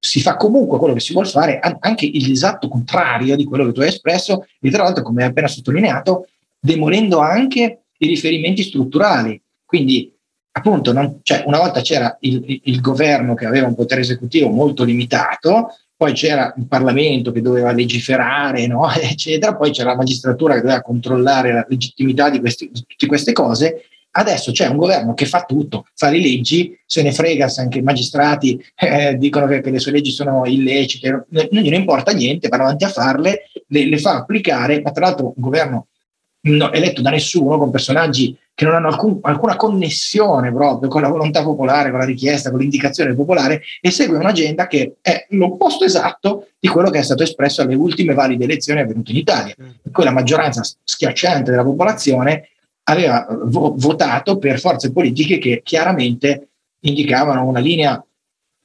S2: si fa comunque quello che si vuole fare, anche l'esatto contrario di quello che tu hai espresso, e tra l'altro, come hai appena sottolineato, demolendo anche i riferimenti strutturali. Quindi, appunto, non, cioè, una volta c'era il, il, governo che aveva un potere esecutivo molto limitato, poi c'era il Parlamento che doveva legiferare, no? eccetera, poi c'era la magistratura che doveva controllare la legittimità di, questi, di tutte queste cose, Adesso c'è un governo che fa tutto, fa le leggi, se ne frega se anche i magistrati eh, dicono che, che, le sue leggi sono illecite, non gliene importa niente, va avanti a farle, le, le fa applicare, ma tra l'altro un governo no, eletto da nessuno, con personaggi che non hanno alcun, alcuna connessione proprio con la volontà popolare, con la richiesta, con l'indicazione popolare e segue un'agenda che è l'opposto esatto di quello che è stato espresso alle ultime valide elezioni avvenute in Italia, in mm. cui la maggioranza schiacciante della popolazione aveva vo- votato per forze politiche che chiaramente indicavano una linea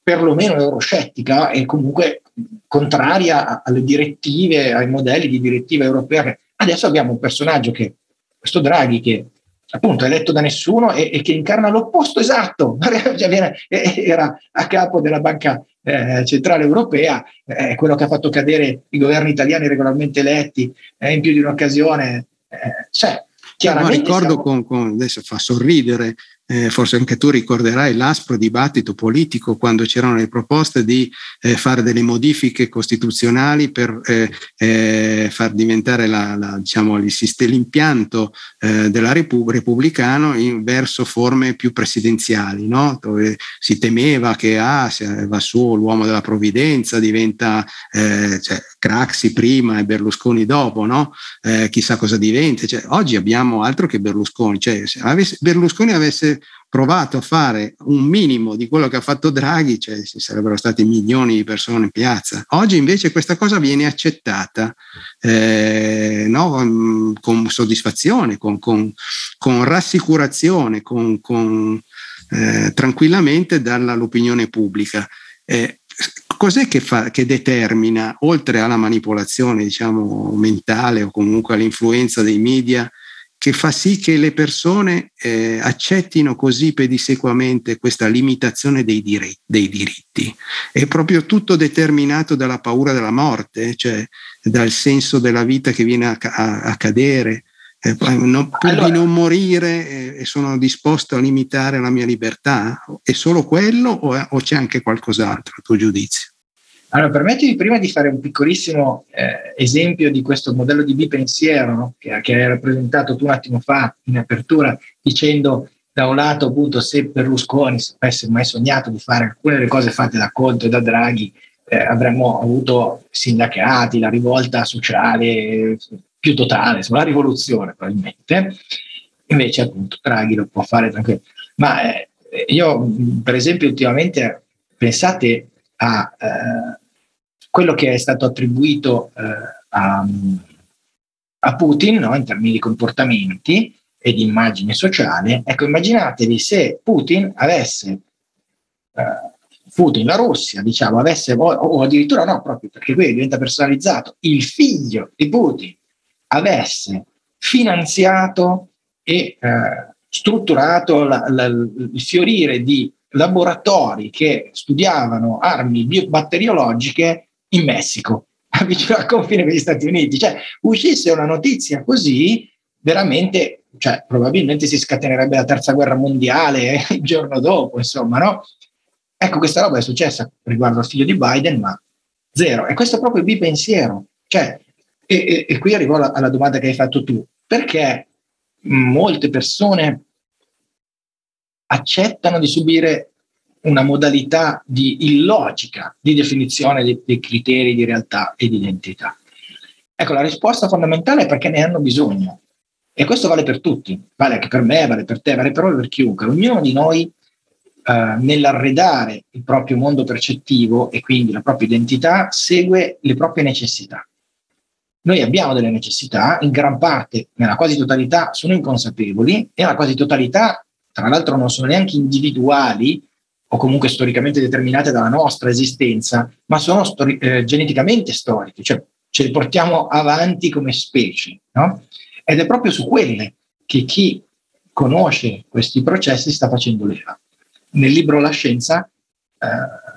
S2: perlomeno euroscettica e comunque contraria alle direttive, ai modelli di direttiva europea. Adesso abbiamo un personaggio che, questo Draghi, che appunto eletto da nessuno e, e che incarna l'opposto esatto, cioè, era a capo della Banca eh, Centrale Europea, eh, quello che ha fatto cadere i governi italiani regolarmente eletti eh, in più di un'occasione. Eh, cioè,
S1: ricordo siamo... con, con, adesso fa sorridere eh, forse anche tu ricorderai l'aspro dibattito politico quando c'erano le proposte di eh, fare delle modifiche costituzionali per eh, eh far diventare la, la, diciamo, l'impianto eh, della Repub- repubblicano in, verso forme più presidenziali, no? dove si temeva che ah, va su l'uomo della provvidenza diventa eh, cioè, Craxi prima e Berlusconi dopo, no? chissà cosa diventa. Cioè, oggi abbiamo altro che Berlusconi, cioè, se avesse, Berlusconi avesse provato a fare un minimo di quello che ha fatto Draghi, cioè ci sarebbero stati milioni di persone in piazza. Oggi invece questa cosa viene accettata eh, no? Con soddisfazione, con, con, con rassicurazione, con, con eh, tranquillamente dall'opinione pubblica. Eh, cos'è che, fa, che, determina, oltre alla manipolazione diciamo, mentale o comunque all'influenza dei media, che fa sì che le persone eh, accettino così pedissequamente questa limitazione dei diritti, dei diritti. È proprio tutto determinato dalla paura della morte, cioè dal senso della vita che viene a, a, a cadere. Eh, non, pur allora, di non morire eh, sono disposto a limitare la mia libertà? È solo quello o, o c'è anche qualcos'altro, a tuo giudizio?
S2: Allora, permettimi prima di fare un piccolissimo eh, esempio di questo modello di bipensiero no? che, che, hai rappresentato tu un attimo fa in apertura, dicendo da un lato appunto se Berlusconi avesse mai sognato di fare alcune delle cose fatte da Conte e da Draghi, eh, avremmo avuto sindacati, la rivolta sociale più totale, insomma, la rivoluzione probabilmente. Invece appunto Draghi lo può fare tranquillo. Ma eh, io per esempio ultimamente pensate a eh, quello che è stato attribuito eh, a, a, Putin no? in termini di comportamenti e di immagine sociale. Ecco, immaginatevi se Putin avesse, eh, Putin, la Russia, diciamo, avesse, o, o addirittura no, proprio perché qui diventa personalizzato, il figlio di Putin avesse finanziato e eh, strutturato la, la, il fiorire di laboratori che studiavano armi batteriologiche in Messico, vicino al confine con gli Stati Uniti. Cioè, uscisse una notizia così, veramente, cioè, probabilmente si scatenerebbe la terza guerra mondiale il giorno dopo, insomma, no? Ecco, questa roba è successa riguardo al figlio di Biden, ma zero. E questo è proprio il bipensiero. Cioè, e, e, e qui arrivo alla, alla domanda che hai fatto tu. Perché molte persone accettano di subire una modalità di illogica di definizione dei, dei criteri di realtà e di identità? Ecco, la risposta fondamentale è perché ne hanno bisogno. E questo vale per tutti, vale anche per me, vale per te, vale proprio per chiunque. Ognuno di noi eh, nell'arredare il proprio mondo percettivo e quindi la propria identità segue le proprie necessità. Noi abbiamo delle necessità, in gran parte, nella quasi totalità, sono inconsapevoli e nella quasi totalità tra l'altro non sono neanche individuali o comunque storicamente determinate dalla nostra esistenza, ma sono stori- eh, geneticamente storiche, cioè ce le portiamo avanti come specie. No? Ed è proprio su quelle che chi conosce questi processi sta facendo leva. Nel libro La scienza, eh,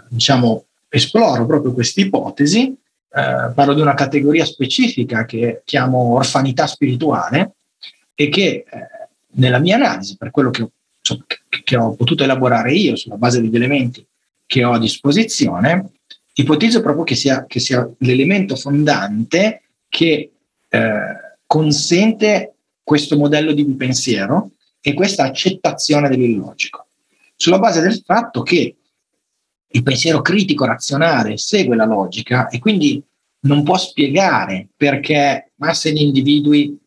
S2: diciamo, esploro proprio questa ipotesi, eh, parlo di una categoria specifica che chiamo orfanità spirituale e che eh, nella mia analisi, per quello che ho insomma, che ho potuto elaborare io sulla base degli elementi che ho a disposizione, ipotizzo proprio che sia, che sia l'elemento fondante che eh, consente questo modello di pensiero e questa accettazione dell'illogico, sulla base del fatto che il pensiero critico razionale segue la logica e quindi non può spiegare perché masse di individui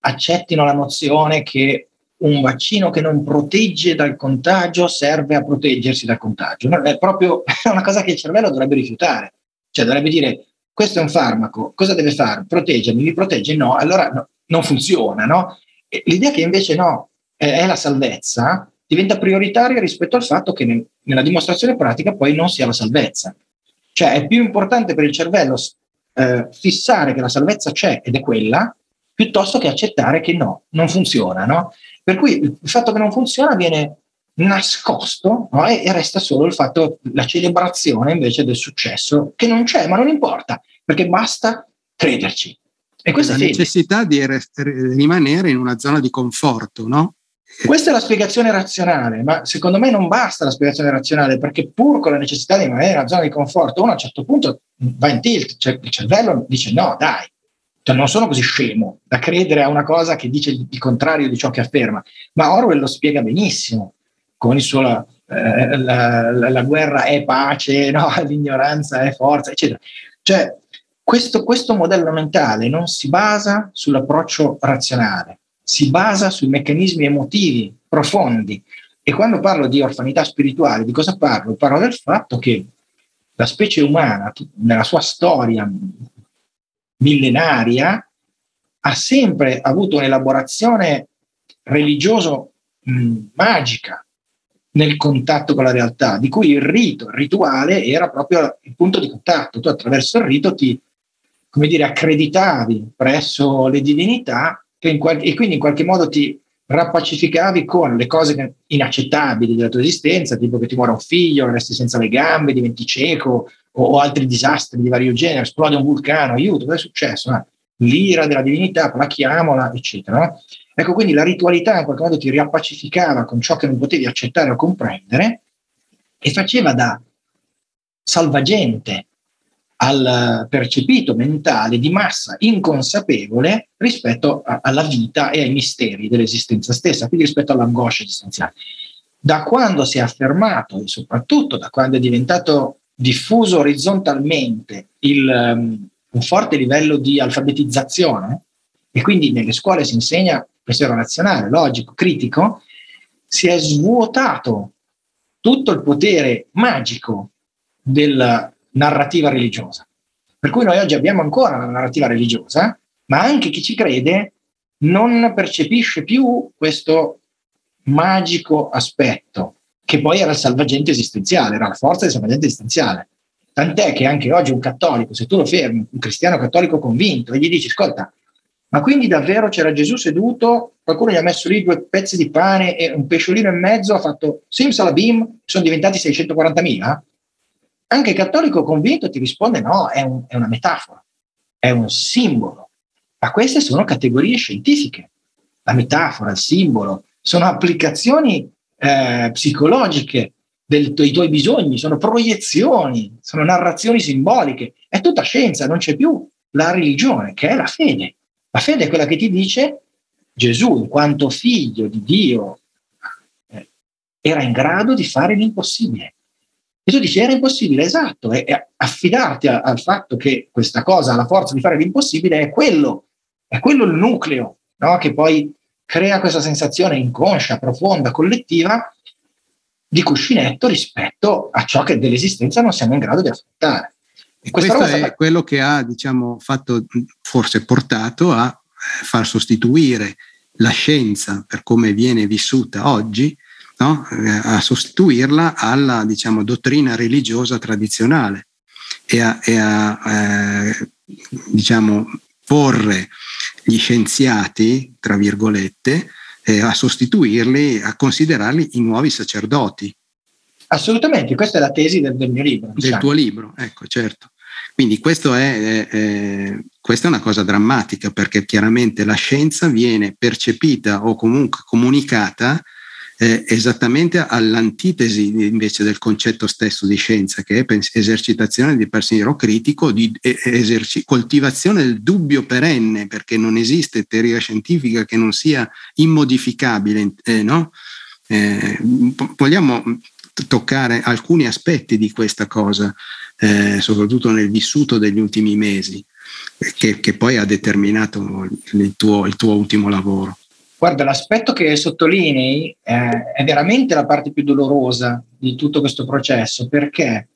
S2: accettino la nozione che un vaccino che non protegge dal contagio serve a proteggersi dal contagio. No, è proprio una cosa che il cervello dovrebbe rifiutare. Cioè dovrebbe dire, questo è un farmaco, cosa deve fare? Proteggermi, mi protegge? No, allora no, non funziona, no? L'idea che invece no, è, la salvezza, diventa prioritaria rispetto al fatto che nel, nella dimostrazione pratica poi non sia la salvezza. Cioè è più importante per il cervello eh, fissare che la salvezza c'è ed è quella, piuttosto che accettare che no, non funziona. No? Per cui il fatto che non funziona viene nascosto no? e, e, resta solo il fatto, la celebrazione invece del successo, che non c'è, ma non importa, perché basta crederci.
S1: E questa la è necessità di rimanere in una zona di conforto, no?
S2: Questa è la spiegazione razionale, ma secondo me non basta la spiegazione razionale perché pur con la necessità di rimanere in una zona di conforto, uno a un certo punto va in tilt, cioè il cervello dice no, dai, cioè non sono così scemo da credere a una cosa che dice il contrario di ciò che afferma, ma Orwell lo spiega benissimo con il suo eh, la, la, la, guerra è pace, no? l'ignoranza è forza, eccetera. Cioè questo, questo modello mentale non si basa sull'approccio razionale, si basa sui meccanismi emotivi profondi. E quando parlo di orfanità spirituale, di cosa parlo? Parlo del fatto che la specie umana, nella sua storia millenaria, ha sempre avuto un'elaborazione religioso mh, magica nel contatto con la realtà, di cui il rito, il rituale era proprio il punto di contatto. Tu attraverso il rito ti, come dire, accreditavi presso le divinità qual- e quindi in qualche modo ti rappacificavi con le cose inaccettabili della tua esistenza, tipo che ti muore un figlio, resti senza le gambe, diventi cieco o, altri disastri di vario genere, esplode un vulcano, aiuto, cosa è successo? Ah, l'ira della divinità, plachiamola, eccetera. No? Ecco, quindi la ritualità in qualche modo ti riappacificava con ciò che non potevi accettare o comprendere e faceva da salvagente al percepito mentale di massa inconsapevole rispetto a, alla vita e ai misteri dell'esistenza stessa, quindi rispetto all'angoscia esistenziale. Da quando si è affermato e soprattutto da quando è diventato diffuso orizzontalmente il, um, un forte livello di alfabetizzazione e quindi nelle scuole si insegna pensiero razionale, logico, critico, si è svuotato tutto il potere magico del narrativa religiosa. Per cui noi oggi abbiamo ancora una narrativa religiosa, ma anche chi ci crede non percepisce più questo magico aspetto, che poi era il salvagente esistenziale, era la forza del salvagente esistenziale. Tant'è che anche oggi un cattolico, se tu lo fermi, un cristiano cattolico convinto, e gli dici, ascolta, ma quindi davvero c'era Gesù seduto, qualcuno gli ha messo lì due pezzi di pane e un pesciolino e mezzo, ha fatto simsalabim, sono diventati 640.000? Anche il cattolico convinto ti risponde no, è, un, è una metafora, è un simbolo. Ma queste sono categorie scientifiche. La metafora, il simbolo, sono applicazioni eh, psicologiche del, dei tuoi bisogni, sono proiezioni, sono narrazioni simboliche. È tutta scienza, non c'è più la religione, che è la fede. La fede è quella che ti dice Gesù, in quanto figlio di Dio, eh, era in grado di fare l'impossibile. E tu dici, era impossibile, esatto, e, e affidarti a, al fatto che questa cosa ha la forza di fare l'impossibile è quello, è quello il nucleo, no? che poi crea questa sensazione inconscia, profonda, collettiva di cuscinetto rispetto a ciò che dell'esistenza non siamo in grado di affrontare.
S1: E questo è fa... quello che ha, diciamo, fatto, forse portato a eh, far sostituire la scienza per come viene vissuta oggi no? Eh, a sostituirla alla diciamo, dottrina religiosa tradizionale e a, e a eh, diciamo, porre gli scienziati, tra virgolette, eh, a sostituirli, a considerarli i nuovi sacerdoti.
S2: Assolutamente, questa è la tesi del, del mio libro.
S1: Diciamo. Del tuo libro, ecco, certo. Quindi questo è, eh, questa è una cosa drammatica perché chiaramente la scienza viene percepita o comunque comunicata eh, esattamente all'antitesi invece del concetto stesso di scienza, che è esercitazione di pensiero critico, di eserci- coltivazione del dubbio perenne, perché non esiste teoria scientifica che non sia immodificabile. Eh, no? eh, vogliamo toccare alcuni aspetti di questa cosa, eh, soprattutto nel vissuto degli ultimi mesi, che, che poi ha determinato il tuo, il tuo ultimo lavoro.
S2: Guarda, l'aspetto che sottolinei eh, è veramente la parte più dolorosa di tutto questo processo, perché?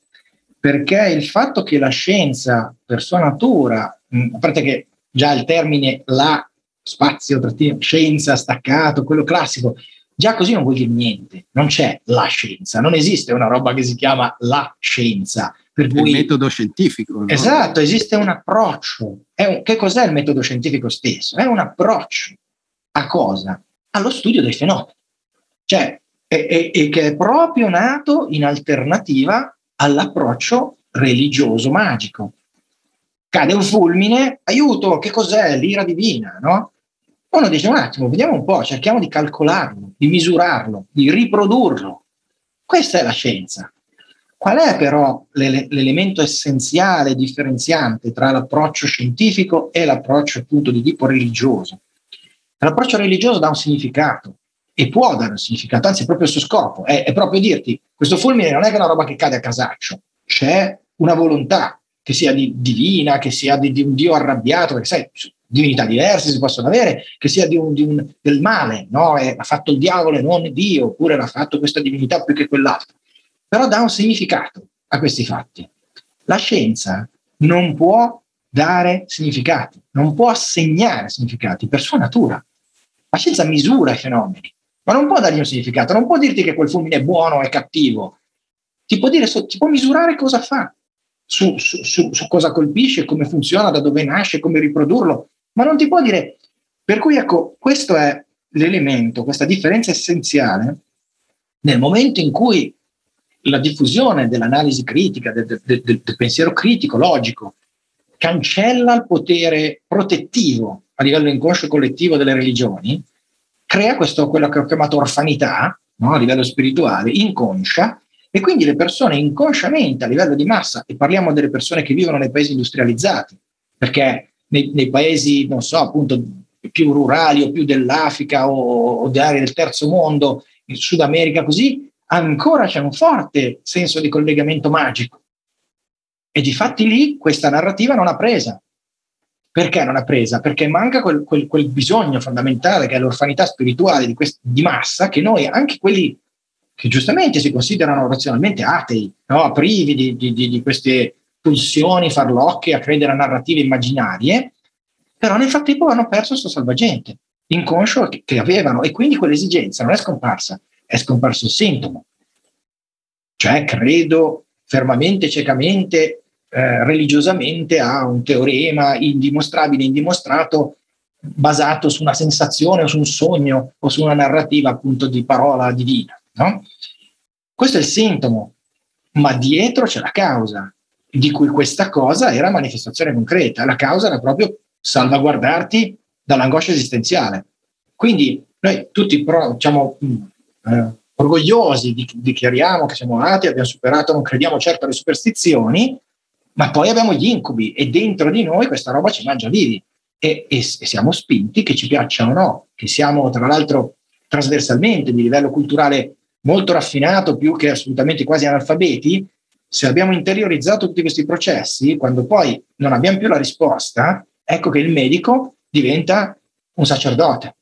S2: Perché il fatto che la scienza per sua natura, mh, a parte che già il termine la spazio, scienza, staccato, quello classico, già così non vuol dire niente, non c'è la scienza, non esiste una roba che si chiama la scienza.
S1: Per cui, il metodo scientifico. No?
S2: Esatto, esiste un approccio. Un, che cos'è il metodo scientifico stesso? È un approccio a cosa? Allo studio dei fenomeni. Cioè, e, e, che è proprio nato in alternativa all'approccio religioso magico. Cade un fulmine, aiuto, che cos'è? L'ira divina, no? Uno dice un attimo, vediamo un po', cerchiamo di calcolarlo, di misurarlo, di riprodurlo. Questa è la scienza. Qual è però l'elemento essenziale differenziante tra l'approccio scientifico e l'approccio appunto di tipo religioso? L'approccio religioso dà un significato e può dare un significato, anzi è proprio il suo scopo, è, è proprio dirti questo fulmine non è che una roba che cade a casaccio, c'è una volontà che sia di, divina, che sia di, di, un Dio arrabbiato, perché sai, divinità diverse si possono avere, che sia di un, di un, del male, no? È, ha fatto il diavolo e non Dio, oppure l'ha fatto questa divinità più che quell'altra. Però dà un significato a questi fatti. La scienza non può dare significati, non può assegnare significati per sua natura. La scienza misura i fenomeni, ma non può dargli un significato, non può dirti che quel fulmine è buono o è cattivo. Ti può, dire, ti può misurare cosa fa, su, su, su, su cosa colpisce, come funziona, da dove nasce, come riprodurlo, ma non ti può dire. Per cui ecco, questo è l'elemento, questa differenza essenziale nel momento in cui la diffusione dell'analisi critica, del, del, del, del pensiero critico, logico, cancella il potere protettivo a livello inconscio collettivo delle religioni, crea questo, quello che ho chiamato orfanità no? a livello spirituale, inconscia, e quindi le persone inconsciamente a livello di massa, e parliamo delle persone che vivono nei paesi industrializzati, perché nei, nei paesi, non so, appunto più rurali o più dell'Africa o, o delle aree del terzo mondo, in Sud America così, ancora c'è un forte senso di collegamento magico e di fatti lì questa narrativa non ha presa. Perché non ha presa? Perché manca quel, quel, quel bisogno fondamentale che è l'orfanità spirituale di, quest- di, massa, che noi, anche quelli che giustamente si considerano razionalmente atei, no? privi di, di, di, queste pulsioni farlocche a credere a narrative immaginarie, però nel frattempo hanno perso questo salvagente inconscio che, che avevano e quindi quell'esigenza non è scomparsa, è scomparso il sintomo. Cioè credo fermamente, ciecamente eh, religiosamente a un teorema indimostrabile, indimostrato, basato su una sensazione o su un sogno o su una narrativa appunto di parola divina. No? Questo è il sintomo, ma dietro c'è la causa, di cui questa cosa era manifestazione concreta. La causa era proprio salvaguardarti dall'angoscia esistenziale. Quindi noi tutti pro, diciamo, eh, orgogliosi di, dichiariamo che siamo atei, abbiamo superato, non crediamo certo alle superstizioni, ma poi abbiamo gli incubi e dentro di noi questa roba ci mangia vivi e, e, e siamo spinti, che ci piaccia o no, che siamo tra l'altro trasversalmente di livello culturale molto raffinato, più che assolutamente quasi analfabeti, se abbiamo interiorizzato tutti questi processi, quando poi non abbiamo più la risposta, ecco che il medico diventa un sacerdote.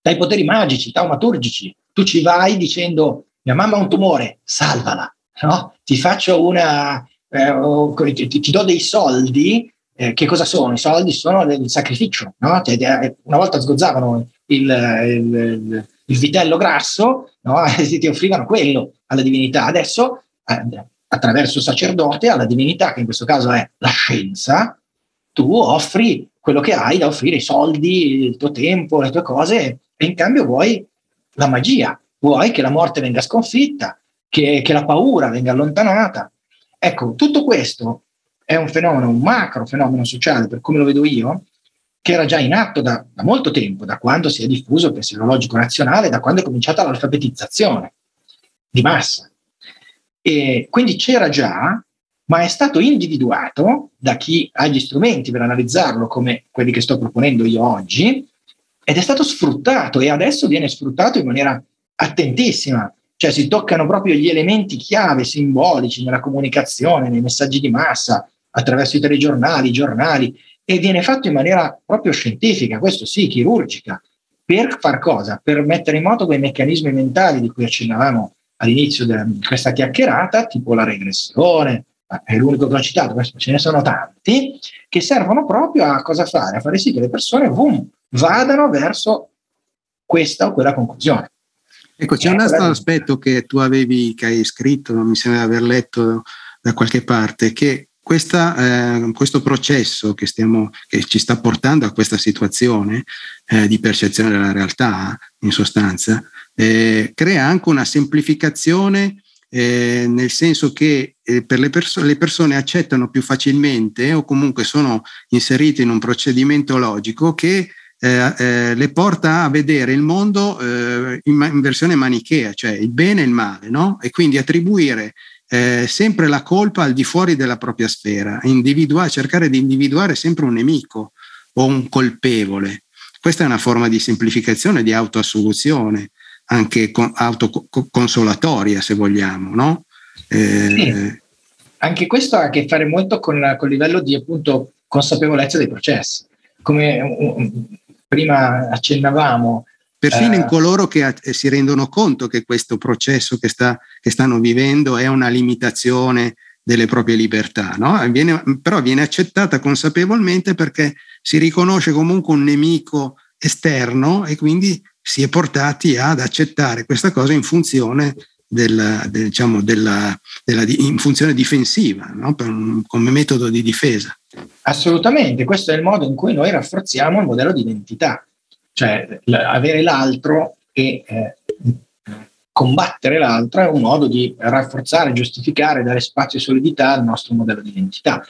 S2: Dai poteri magici, taumaturgici, tu ci vai dicendo mia mamma ha un tumore, salvala, no? ti faccio una, eh, ti, ti, do dei soldi, eh, che cosa sono? I soldi sono il sacrificio, no? cioè, eh, una volta sgozzavano il, il, il, il vitello grasso no? ti offrivano quello alla divinità, adesso eh, attraverso sacerdote alla divinità, che in questo caso è la scienza, tu offri quello che hai da offrire, i soldi, il tuo tempo, le tue cose, e in cambio vuoi la magia, vuoi che la morte venga sconfitta, che, che la paura venga allontanata. Ecco, tutto questo è un fenomeno, un macro fenomeno sociale, per come lo vedo io, che era già in atto da, da molto tempo, da quando si è diffuso il pensiero logico nazionale, da quando è cominciata l'alfabetizzazione di massa. E quindi c'era già, ma è stato individuato da chi ha gli strumenti per analizzarlo, come quelli che sto proponendo io oggi, ed è stato sfruttato e adesso viene sfruttato in maniera attentissima. Cioè si toccano proprio gli elementi chiave simbolici nella comunicazione, nei messaggi di massa, attraverso i telegiornali, i giornali, e viene fatto in maniera proprio scientifica, questo sì, chirurgica, per far cosa? Per mettere in moto quei meccanismi mentali di cui accennavamo all'inizio di questa chiacchierata, tipo la regressione, è l'unico che ho citato, questo ce ne sono tanti, che servono proprio a cosa fare? A fare sì che le persone boom, vadano verso questa o quella conclusione.
S1: Ecco, c'è un altro aspetto che tu avevi, che hai scritto, non mi sembra di aver letto da qualche parte, che questa, eh, questo processo che, stiamo, che, ci sta portando a questa situazione eh, di percezione della realtà, in sostanza, eh, crea anche una semplificazione eh, nel senso che eh, per le, perso- le, persone accettano più facilmente o comunque sono inserite in un procedimento logico che eh, le porta a vedere il mondo in, in, versione manichea, cioè il bene e il male, no? e quindi attribuire eh, sempre la colpa al di fuori della propria sfera, cercare di individuare sempre un nemico o un colpevole. Questa è una forma di semplificazione, di autoassoluzione, anche con- autoconsolatoria se vogliamo, no?
S2: Eh, sì. Anche questo ha a che fare molto con, il livello di appunto consapevolezza dei processi. Come prima accennavamo,
S1: Perfino in eh. coloro che si rendono conto che questo processo che, sta, che stanno vivendo è una limitazione delle proprie libertà, no? viene, però viene accettata consapevolmente perché si riconosce comunque un nemico esterno e quindi si è portati ad accettare questa cosa in funzione, della, del, diciamo, della, della, in funzione difensiva, no? un, come metodo di difesa.
S2: Assolutamente, questo è il modo in cui noi rafforziamo il modello di identità cioè avere l'altro e eh, combattere l'altro è un modo di rafforzare, giustificare, dare spazio e solidità al nostro modello di identità.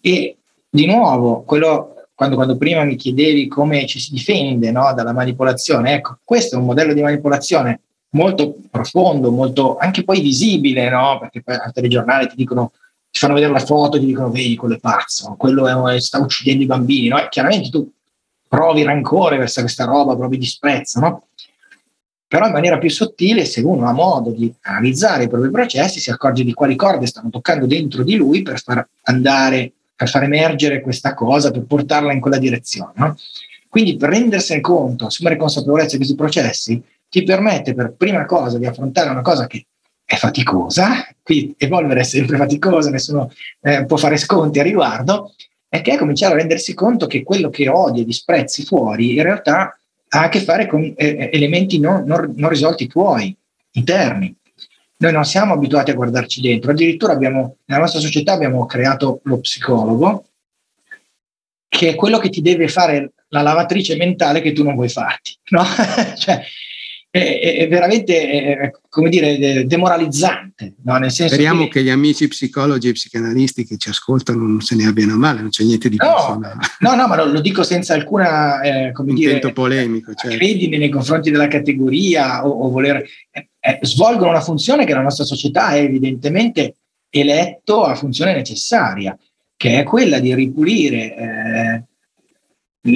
S2: E di nuovo, quello, quando, quando prima mi chiedevi come ci si difende no, dalla manipolazione, ecco, questo è un modello di manipolazione molto profondo, molto anche poi visibile, no? perché poi al telegiornale ti dicono ti fanno vedere la foto ti dicono vedi quello è pazzo, quello è, sta uccidendo i bambini, no? chiaramente tu provi rancore verso questa roba, provi disprezzo, no? Però in maniera più sottile, se uno ha modo di analizzare i propri processi, si accorge di quali corde stanno toccando dentro di lui per far andare, per far emergere questa cosa, per portarla in quella direzione. No? Quindi per rendersene conto, assumere consapevolezza di questi processi, ti permette per prima cosa di affrontare una cosa che è faticosa, qui evolvere è sempre faticoso, nessuno eh, può fare sconti a riguardo, è che è cominciare a rendersi conto che quello che odi e disprezzi fuori in realtà ha a che fare con eh, eh, elementi non, non, non, risolti tuoi, interni. Noi non siamo abituati a guardarci dentro, addirittura abbiamo, nella nostra società abbiamo creato lo psicologo, che è quello che ti deve fare la lavatrice mentale che tu non vuoi farti. No? cioè, è, è veramente, è, come dire, demoralizzante. No?
S1: Nel senso Speriamo che, che, gli amici psicologi e psicanalisti che ci ascoltano non se ne abbiano male, non c'è niente di
S2: no, personale. No, no, ma lo, lo dico senza alcuna, eh, come
S1: Intento dire, polemico.
S2: Certo. Credine nei confronti della categoria o, o voler... Eh, eh, svolgono una funzione che la nostra società è evidentemente eletto a funzione necessaria, che è quella di ripulire eh,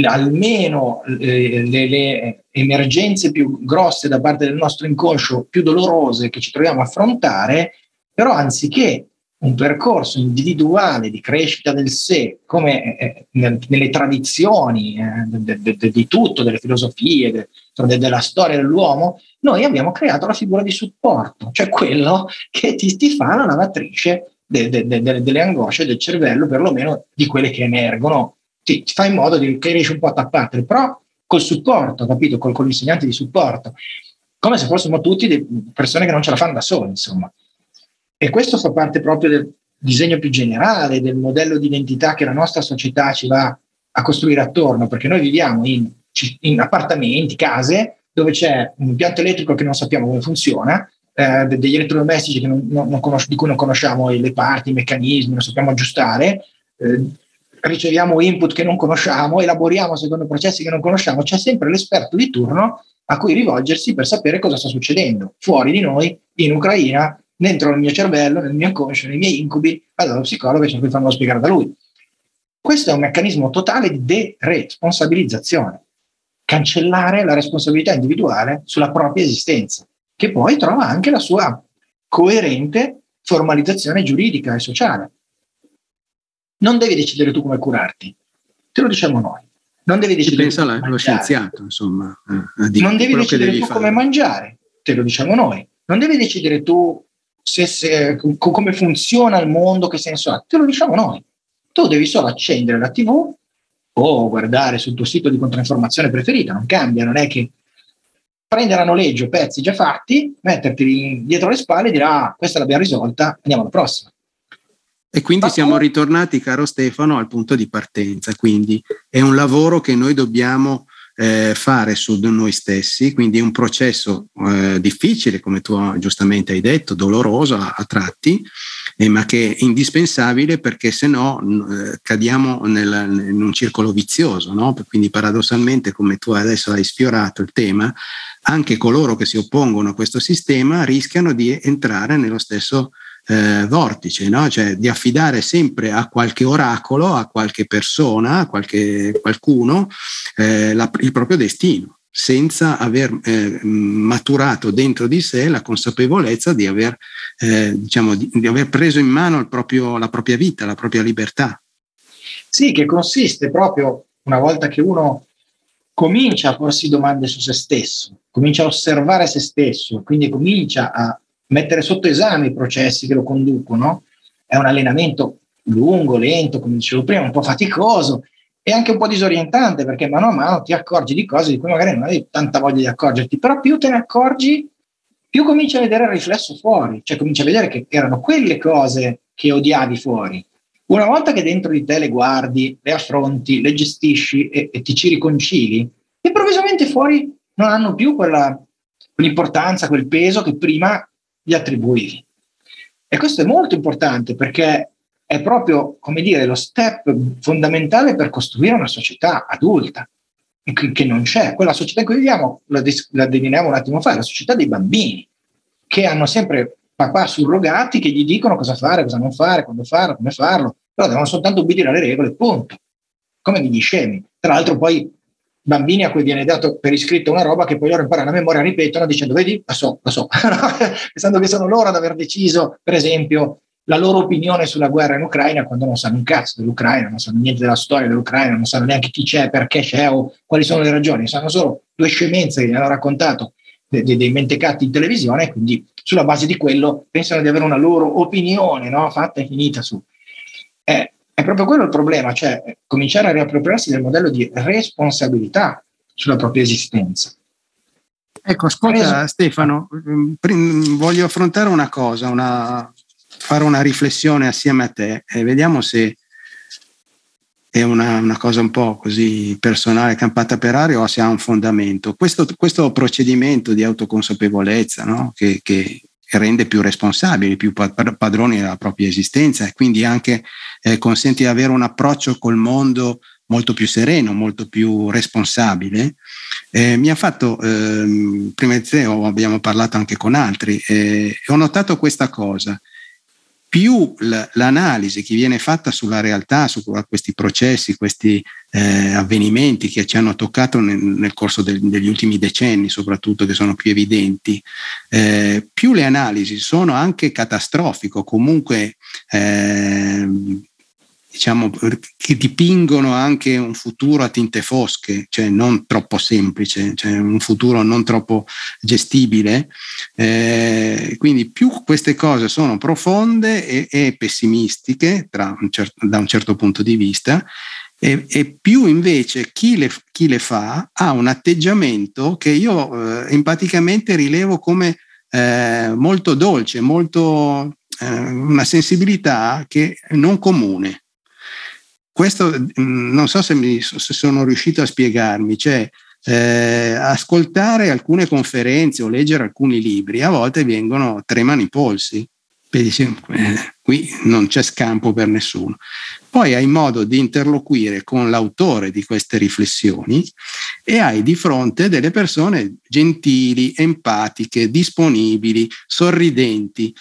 S2: almeno eh, le, le, emergenze più grosse da parte del nostro inconscio, più dolorose che ci troviamo a affrontare, però anziché un percorso individuale di crescita del sé, come eh, eh nelle tradizioni eh, de, de, de, di tutto, delle filosofie, della storia dell'uomo, noi abbiamo creato la figura di supporto, cioè quello che ti, ti fa la lavatrice delle angosce del cervello, perlomeno di quelle che emergono ti, ti fa in modo di, che riesci un po' a tappartele, però col supporto, capito? Col, con l'insegnante di supporto, come se fossimo tutti persone che non ce la fanno da soli, insomma. E questo fa parte proprio del disegno più generale, del modello di identità che la nostra società ci va a costruire attorno, perché noi viviamo in, in appartamenti, case, dove c'è un impianto elettrico che non sappiamo come funziona, eh, degli elettrodomestici non, non, non conosci- di cui non conosciamo le parti, i meccanismi, non sappiamo aggiustare, eh, riceviamo input che non conosciamo, elaboriamo secondo processi che non conosciamo, c'è sempre l'esperto di turno a cui rivolgersi per sapere cosa sta succedendo fuori di noi, in Ucraina, dentro il mio cervello, nel mio inconscio, nei miei incubi, dallo psicologo e cerco di spiegare da lui. Questo è un meccanismo totale di deresponsabilizzazione, cancellare la responsabilità individuale sulla propria esistenza, che poi trova anche la sua coerente formalizzazione giuridica e sociale. Non devi decidere tu come curarti, te lo diciamo noi. Non devi decidere
S1: pensa la, lo scienziato, insomma.
S2: Non devi decidere tu fare. come mangiare, te lo diciamo noi. Non devi decidere tu se, se, come funziona il mondo, che senso ha, te lo diciamo noi. Tu devi solo accendere la TV o guardare sul tuo sito di controinformazione preferita, non cambia, non è che prendere a noleggio pezzi già fatti, metterti dietro le spalle e dire ah, questa l'abbiamo risolta, andiamo alla prossima.
S1: E quindi siamo ritornati, caro Stefano, al punto di partenza. Quindi è un lavoro che noi dobbiamo eh, fare su noi stessi, quindi è un processo eh, difficile, come tu giustamente hai detto, doloroso a, a tratti, eh, ma che è indispensabile perché se no eh, cadiamo nel, in un circolo vizioso. No? Quindi paradossalmente, come tu adesso hai sfiorato il tema, anche coloro che si oppongono a questo sistema rischiano di entrare nello stesso eh, vortice, no? cioè di affidare sempre a qualche oracolo, a qualche persona, a qualche, qualcuno eh, la, il proprio destino senza aver eh, maturato dentro di sé la consapevolezza di aver, eh, diciamo, di, di aver preso in mano proprio, la propria vita, la propria libertà.
S2: Sì, che consiste proprio una volta che uno comincia a porsi domande su se stesso, comincia a osservare se stesso, quindi comincia a mettere sotto esame i processi che lo conducono, è un allenamento lungo, lento, come dicevo prima, un po' faticoso e anche un po' disorientante perché mano a mano ti accorgi di cose di cui magari non hai tanta voglia di accorgerti, però più te ne accorgi, più cominci a vedere il riflesso fuori, cioè cominci a vedere che erano quelle cose che odiavi fuori. Una volta che dentro di te le guardi, le affronti, le gestisci e, e ti ci riconcili, improvvisamente fuori non hanno più quella, quell'importanza, quel peso che prima gli attribuivi. E questo è molto importante perché è proprio, come dire, lo step fondamentale per costruire una società adulta, che non c'è. Quella società in cui viviamo, la, la delineiamo un attimo fa, è la società dei bambini, che hanno sempre papà surrogati che gli dicono cosa fare, cosa non fare, quando farlo, come farlo, però devono soltanto obbedire alle regole, punto. Come degli scemi. Tra l'altro poi bambini a cui viene dato per iscritto una roba che poi loro imparano a memoria, ripetono dicendo vedi, la so, la so, pensando che sono loro ad aver deciso, per esempio, la loro opinione sulla guerra in Ucraina quando non sanno un cazzo dell'Ucraina, non sanno niente della storia dell'Ucraina, non sanno neanche chi c'è, perché c'è o quali sono le ragioni, sanno solo due scemenze che gli hanno raccontato dei, dei, dei mentecatti in televisione quindi sulla base di quello pensano di avere una loro opinione no? fatta e finita su. Eh, è proprio quello il problema, cioè cominciare a riappropriarsi del modello di responsabilità sulla propria esistenza.
S1: Ecco, ascolta Stefano, voglio affrontare una cosa, una, fare una riflessione assieme a te e vediamo se è una, una, cosa un po' così personale, campata per aria o se ha un fondamento. Questo, questo procedimento di autoconsapevolezza no? che, che, rende più responsabili, più padroni della propria esistenza e quindi anche eh, consente di avere un approccio col mondo molto più sereno, molto più responsabile. Eh, mi ha fatto, eh, prima di te abbiamo parlato anche con altri, eh, ho notato questa cosa, più l'analisi che viene fatta sulla realtà, su questi processi, questi eh, avvenimenti che ci hanno toccato nel, nel corso del, degli ultimi decenni, soprattutto che sono più evidenti, eh, più le analisi sono anche catastrofico, comunque eh, diciamo, che dipingono anche un futuro a tinte fosche, cioè non troppo semplice, cioè un futuro non troppo gestibile. Eh, quindi più queste cose sono profonde e, e pessimistiche un certo, da un certo punto di vista, e, e più invece chi le, chi le, fa ha un atteggiamento che io eh, empaticamente rilevo come eh, molto dolce, molto, eh, una sensibilità che non comune questo mm, non so se, mi, se sono riuscito a spiegarmi, cioè eh, ascoltare alcune conferenze o leggere alcuni libri a volte vengono tremano i polsi. eh, qui non c'è scampo per nessuno. Poi hai modo di interloquire con l'autore di queste riflessioni e hai di fronte delle persone gentili, empatiche, disponibili, sorridenti.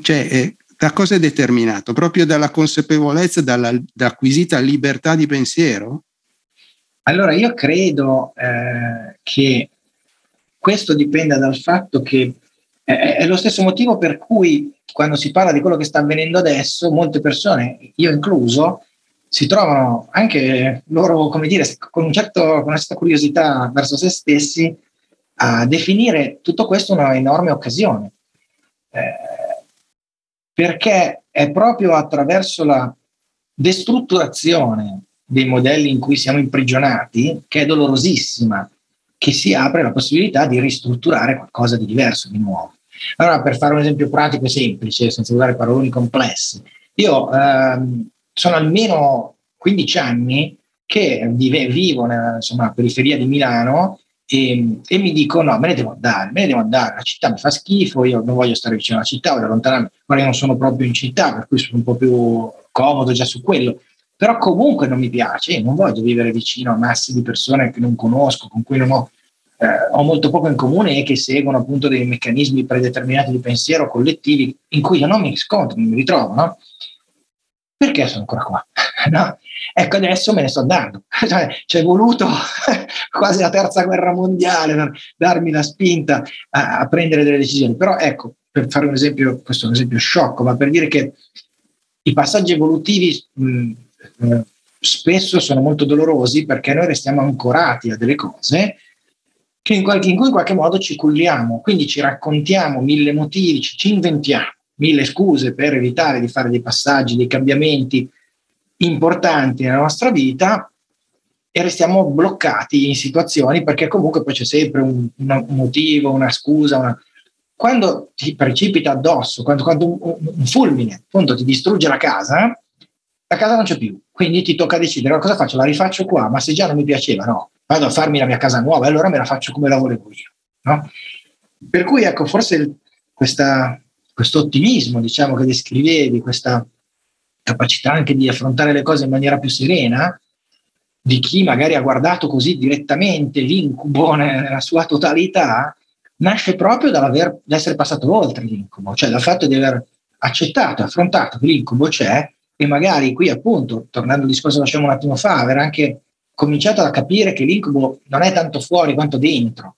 S1: Cioè, eh, da cosa è determinato? Proprio dalla consapevolezza, dalla, dall'acquisita libertà di pensiero?
S2: Allora, io credo eh, che questo dipenda dal fatto che è, è lo stesso motivo per cui quando si parla di quello che sta avvenendo adesso, molte persone, io incluso, si trovano anche loro, come dire, con, un certo, con una certa curiosità verso se stessi a definire tutto questo una enorme occasione. Eh, perché è proprio attraverso la destrutturazione dei modelli in cui siamo imprigionati, che è dolorosissima, che si apre la possibilità di ristrutturare qualcosa di diverso, di nuovo. Allora, per fare un esempio pratico e semplice, senza usare paroloni complesse, io ehm, sono almeno 15 anni che vive, vivo nella insomma, periferia di Milano e, e, mi dico no, me ne devo andare, me ne devo andare, la città mi fa schifo, io non voglio stare vicino alla città, voglio allontanarmi, ora io non sono proprio in città, per cui sono un po' più comodo già su quello, però comunque non mi piace, io non voglio vivere vicino a massi di persone che non conosco, con cui non ho eh, ho molto poco in comune e che seguono appunto dei meccanismi predeterminati di pensiero collettivi in cui io non mi scontro, non mi ritrovo, no? Perché sono ancora qua? no? Ecco, adesso me ne sto andando. Cioè, ci è voluto quasi la terza guerra mondiale per darmi la spinta a, a, prendere delle decisioni. Però ecco, per fare un esempio, questo è un esempio sciocco, ma per dire che i passaggi evolutivi mh, eh, spesso sono molto dolorosi perché noi restiamo ancorati a delle cose in, qualche, in cui in qualche modo ci culliamo, quindi ci raccontiamo mille motivi, ci, ci inventiamo mille scuse per evitare di fare dei passaggi, dei cambiamenti importanti nella nostra vita e restiamo bloccati in situazioni perché comunque poi c'è sempre un, un motivo, una scusa, una... quando ti precipita addosso, quando, quando un, un, fulmine appunto ti distrugge la casa, la casa non c'è più, quindi ti tocca decidere cosa faccio, la rifaccio qua, ma se già non mi piaceva, no, vado a farmi la mia casa nuova e allora me la faccio come la volevo io. No? Per cui ecco, forse questa, questo ottimismo diciamo, che descrivevi, questa capacità anche di affrontare le cose in maniera più serena, di chi magari ha guardato così direttamente l'incubo nella sua totalità, nasce proprio dall'essere passato oltre l'incubo, cioè dal fatto di aver accettato, affrontato che l'incubo c'è e magari qui appunto, tornando al discorso che facevamo un attimo fa, aver anche cominciato a capire che l'incubo non è tanto fuori quanto dentro.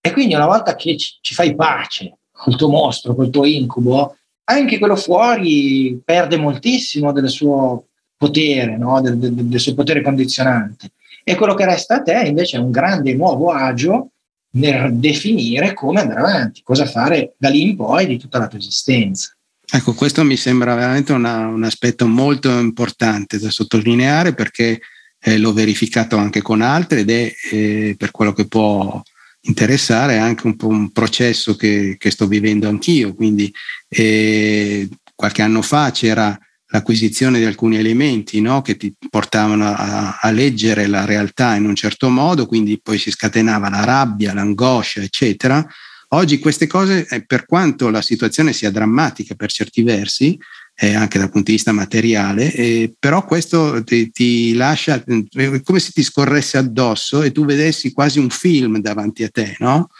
S2: E quindi una volta che ci, ci fai pace col tuo mostro, col tuo incubo, anche quello fuori perde moltissimo del suo potere, no? del, del, del suo potere condizionante. E quello che resta a te invece è un grande nuovo agio nel definire come andare avanti, cosa fare da lì in poi di tutta la tua esistenza.
S1: Ecco, questo mi sembra veramente una, un aspetto molto importante da sottolineare perché eh, l'ho verificato anche con altre ed è eh, per quello che può interessare anche un po' un processo che, che sto vivendo anch'io. Quindi eh, qualche anno fa c'era l'acquisizione di alcuni elementi no? che ti portavano a, a, leggere la realtà in un certo modo, quindi poi si scatenava la rabbia, l'angoscia, eccetera. Oggi queste cose, eh, per quanto la situazione sia drammatica per certi versi, eh, anche dal punto di vista materiale, eh, però questo ti, ti, lascia eh, come se ti scorresse addosso e tu vedessi quasi un film davanti a te, no?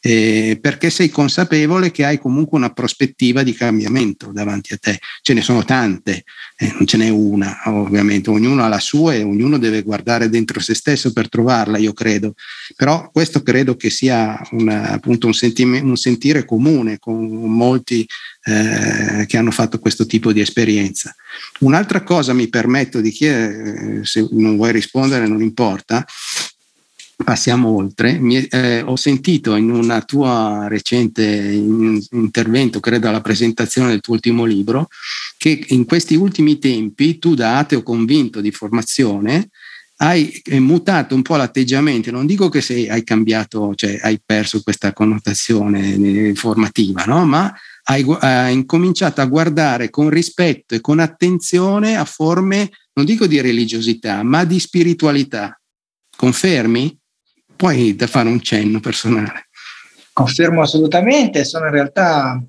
S1: Eh, perché sei consapevole che hai comunque una prospettiva di cambiamento davanti a te. Ce ne sono tante, eh, non ce n'è una, ovviamente, ognuno ha la sua e ognuno deve guardare dentro se stesso per trovarla, io credo. Però questo credo che sia una, appunto un, sentime, un, sentire comune con molti eh, che hanno fatto questo tipo di esperienza. Un'altra cosa mi permetto di chiedere, eh, se non vuoi rispondere non importa, passiamo oltre. Mi, eh, ho sentito in una tua recente in, intervento, credo alla presentazione del tuo ultimo libro, che in questi ultimi tempi tu da ateo convinto di formazione hai eh, mutato un po' l'atteggiamento, non dico che sei, hai cambiato, cioè hai perso questa connotazione eh, formativa, no? ma hai, hai incominciato a guardare con rispetto e con attenzione a forme, non dico di religiosità, ma di spiritualità. Confermi? Puoi da fare un cenno personale.
S2: Confermo assolutamente, sono in realtà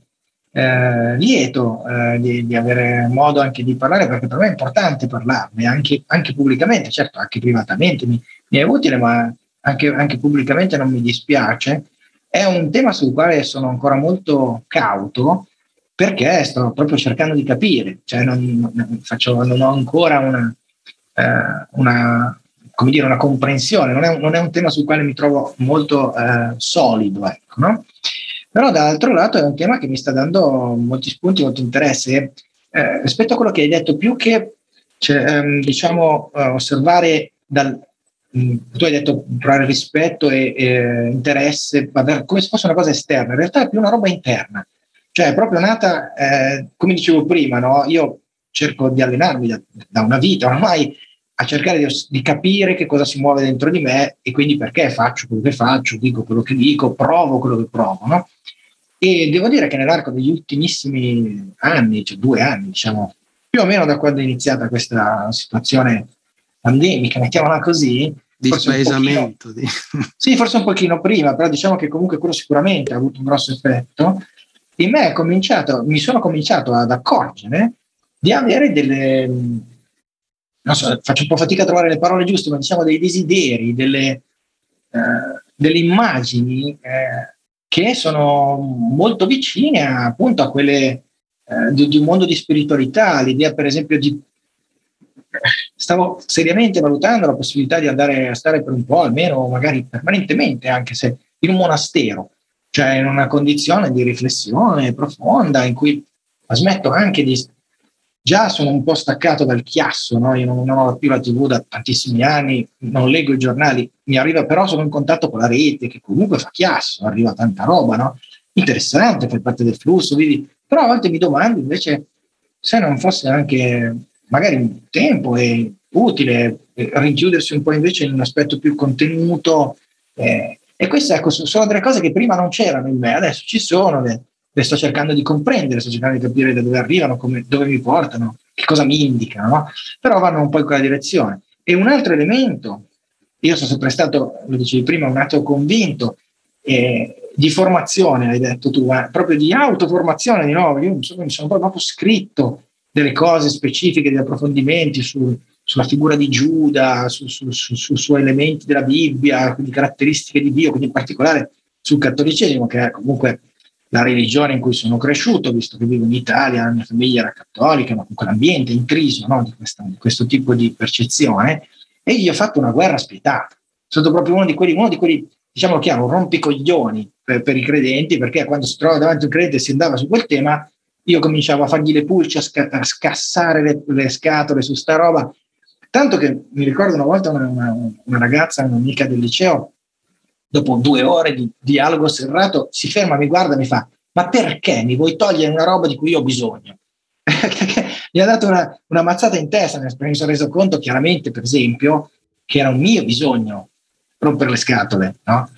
S2: eh, lieto eh, di, di, avere modo anche di parlare, perché per me è importante parlarne, anche, anche pubblicamente, certo anche privatamente mi, mi è utile, ma anche, anche, pubblicamente non mi dispiace. È un tema sul quale sono ancora molto cauto perché sto proprio cercando di capire, cioè non, non, faccio, non ho ancora una, eh, una, come dire, una comprensione, non è, non è, un tema sul quale mi trovo molto eh, solido, ecco, no? Però dall'altro lato è un tema che mi sta dando molti spunti, molto interesse. Eh, rispetto a quello che hai detto, più che cioè, ehm, diciamo, uh, osservare dal, mm, tu hai detto provare rispetto e, e interesse, come se fosse una cosa esterna, in realtà è più una roba interna, cioè è proprio nata, eh, come dicevo prima, no? io cerco di allenarmi da, da una vita ormai a cercare di, di, capire che cosa si muove dentro di me e quindi perché faccio quello che faccio, dico quello che dico, provo quello che provo. No? E devo dire che nell'arco degli ultimissimi anni, cioè due anni, diciamo, più o meno da quando è iniziata questa situazione pandemica, mettiamola così,
S1: di spaesamento.
S2: Di... Sì, forse un pochino prima, però diciamo che comunque quello sicuramente ha avuto un grosso effetto. In me è cominciato, mi sono cominciato ad accorgere di avere delle, so, faccio un po' fatica a trovare le parole giuste, ma diciamo dei desideri, delle, eh, delle immagini eh, che sono molto vicine appunto a quelle eh, di, di, un mondo di spiritualità, l'idea per esempio di... Stavo seriamente valutando la possibilità di andare a stare per un po', almeno magari permanentemente, anche se in un monastero, cioè in una condizione di riflessione profonda in cui smetto anche di già sono un po' staccato dal chiasso, no? io non, non, ho più la tv da tantissimi anni, non leggo i giornali, mi arriva però sono in contatto con la rete che comunque fa chiasso, arriva tanta roba, no? interessante, fa parte del flusso, vivi. però a volte mi domando invece se non fosse anche magari un tempo e utile eh, rinchiudersi un po' invece in un aspetto più contenuto. Eh, e queste ecco, sono delle cose che prima non c'erano in me, adesso ci sono, le sto cercando di comprendere, sto cercando di capire da dove arrivano, come, dove mi portano, che cosa mi indicano, no? però vanno un po' in quella direzione. E un altro elemento, io sono sempre stato, lo dicevi prima, un atto convinto eh, di formazione, hai detto tu, eh, proprio di autoformazione di nuovo, io mi sono, mi sono proprio scritto delle cose specifiche, degli approfondimenti su, sulla figura di Giuda, su, su, su, su, elementi della Bibbia, quindi caratteristiche di Dio, quindi in particolare sul cattolicesimo, che è comunque la religione in cui sono cresciuto, visto che vivo in Italia, la mia famiglia era cattolica, ma comunque l'ambiente intriso no, di, questa, di, questo tipo di percezione, e gli ho fatto una guerra spietata. Sono proprio uno di quelli, uno di quelli diciamo chiaro, rompicoglioni per, per, i credenti, perché quando si trova davanti un credente e si andava su quel tema, io cominciavo a fargli le pulci, a, sca- a scassare le, le, scatole su sta roba. Tanto che mi ricordo una volta una, una, una ragazza, un'amica del liceo, dopo due ore di dialogo serrato, si ferma, mi guarda e mi fa: Ma perché mi vuoi togliere una roba di cui io ho bisogno? mi ha dato una, una mazzata in testa, mi sono reso conto chiaramente, per esempio, che era un mio bisogno rompere le scatole, no?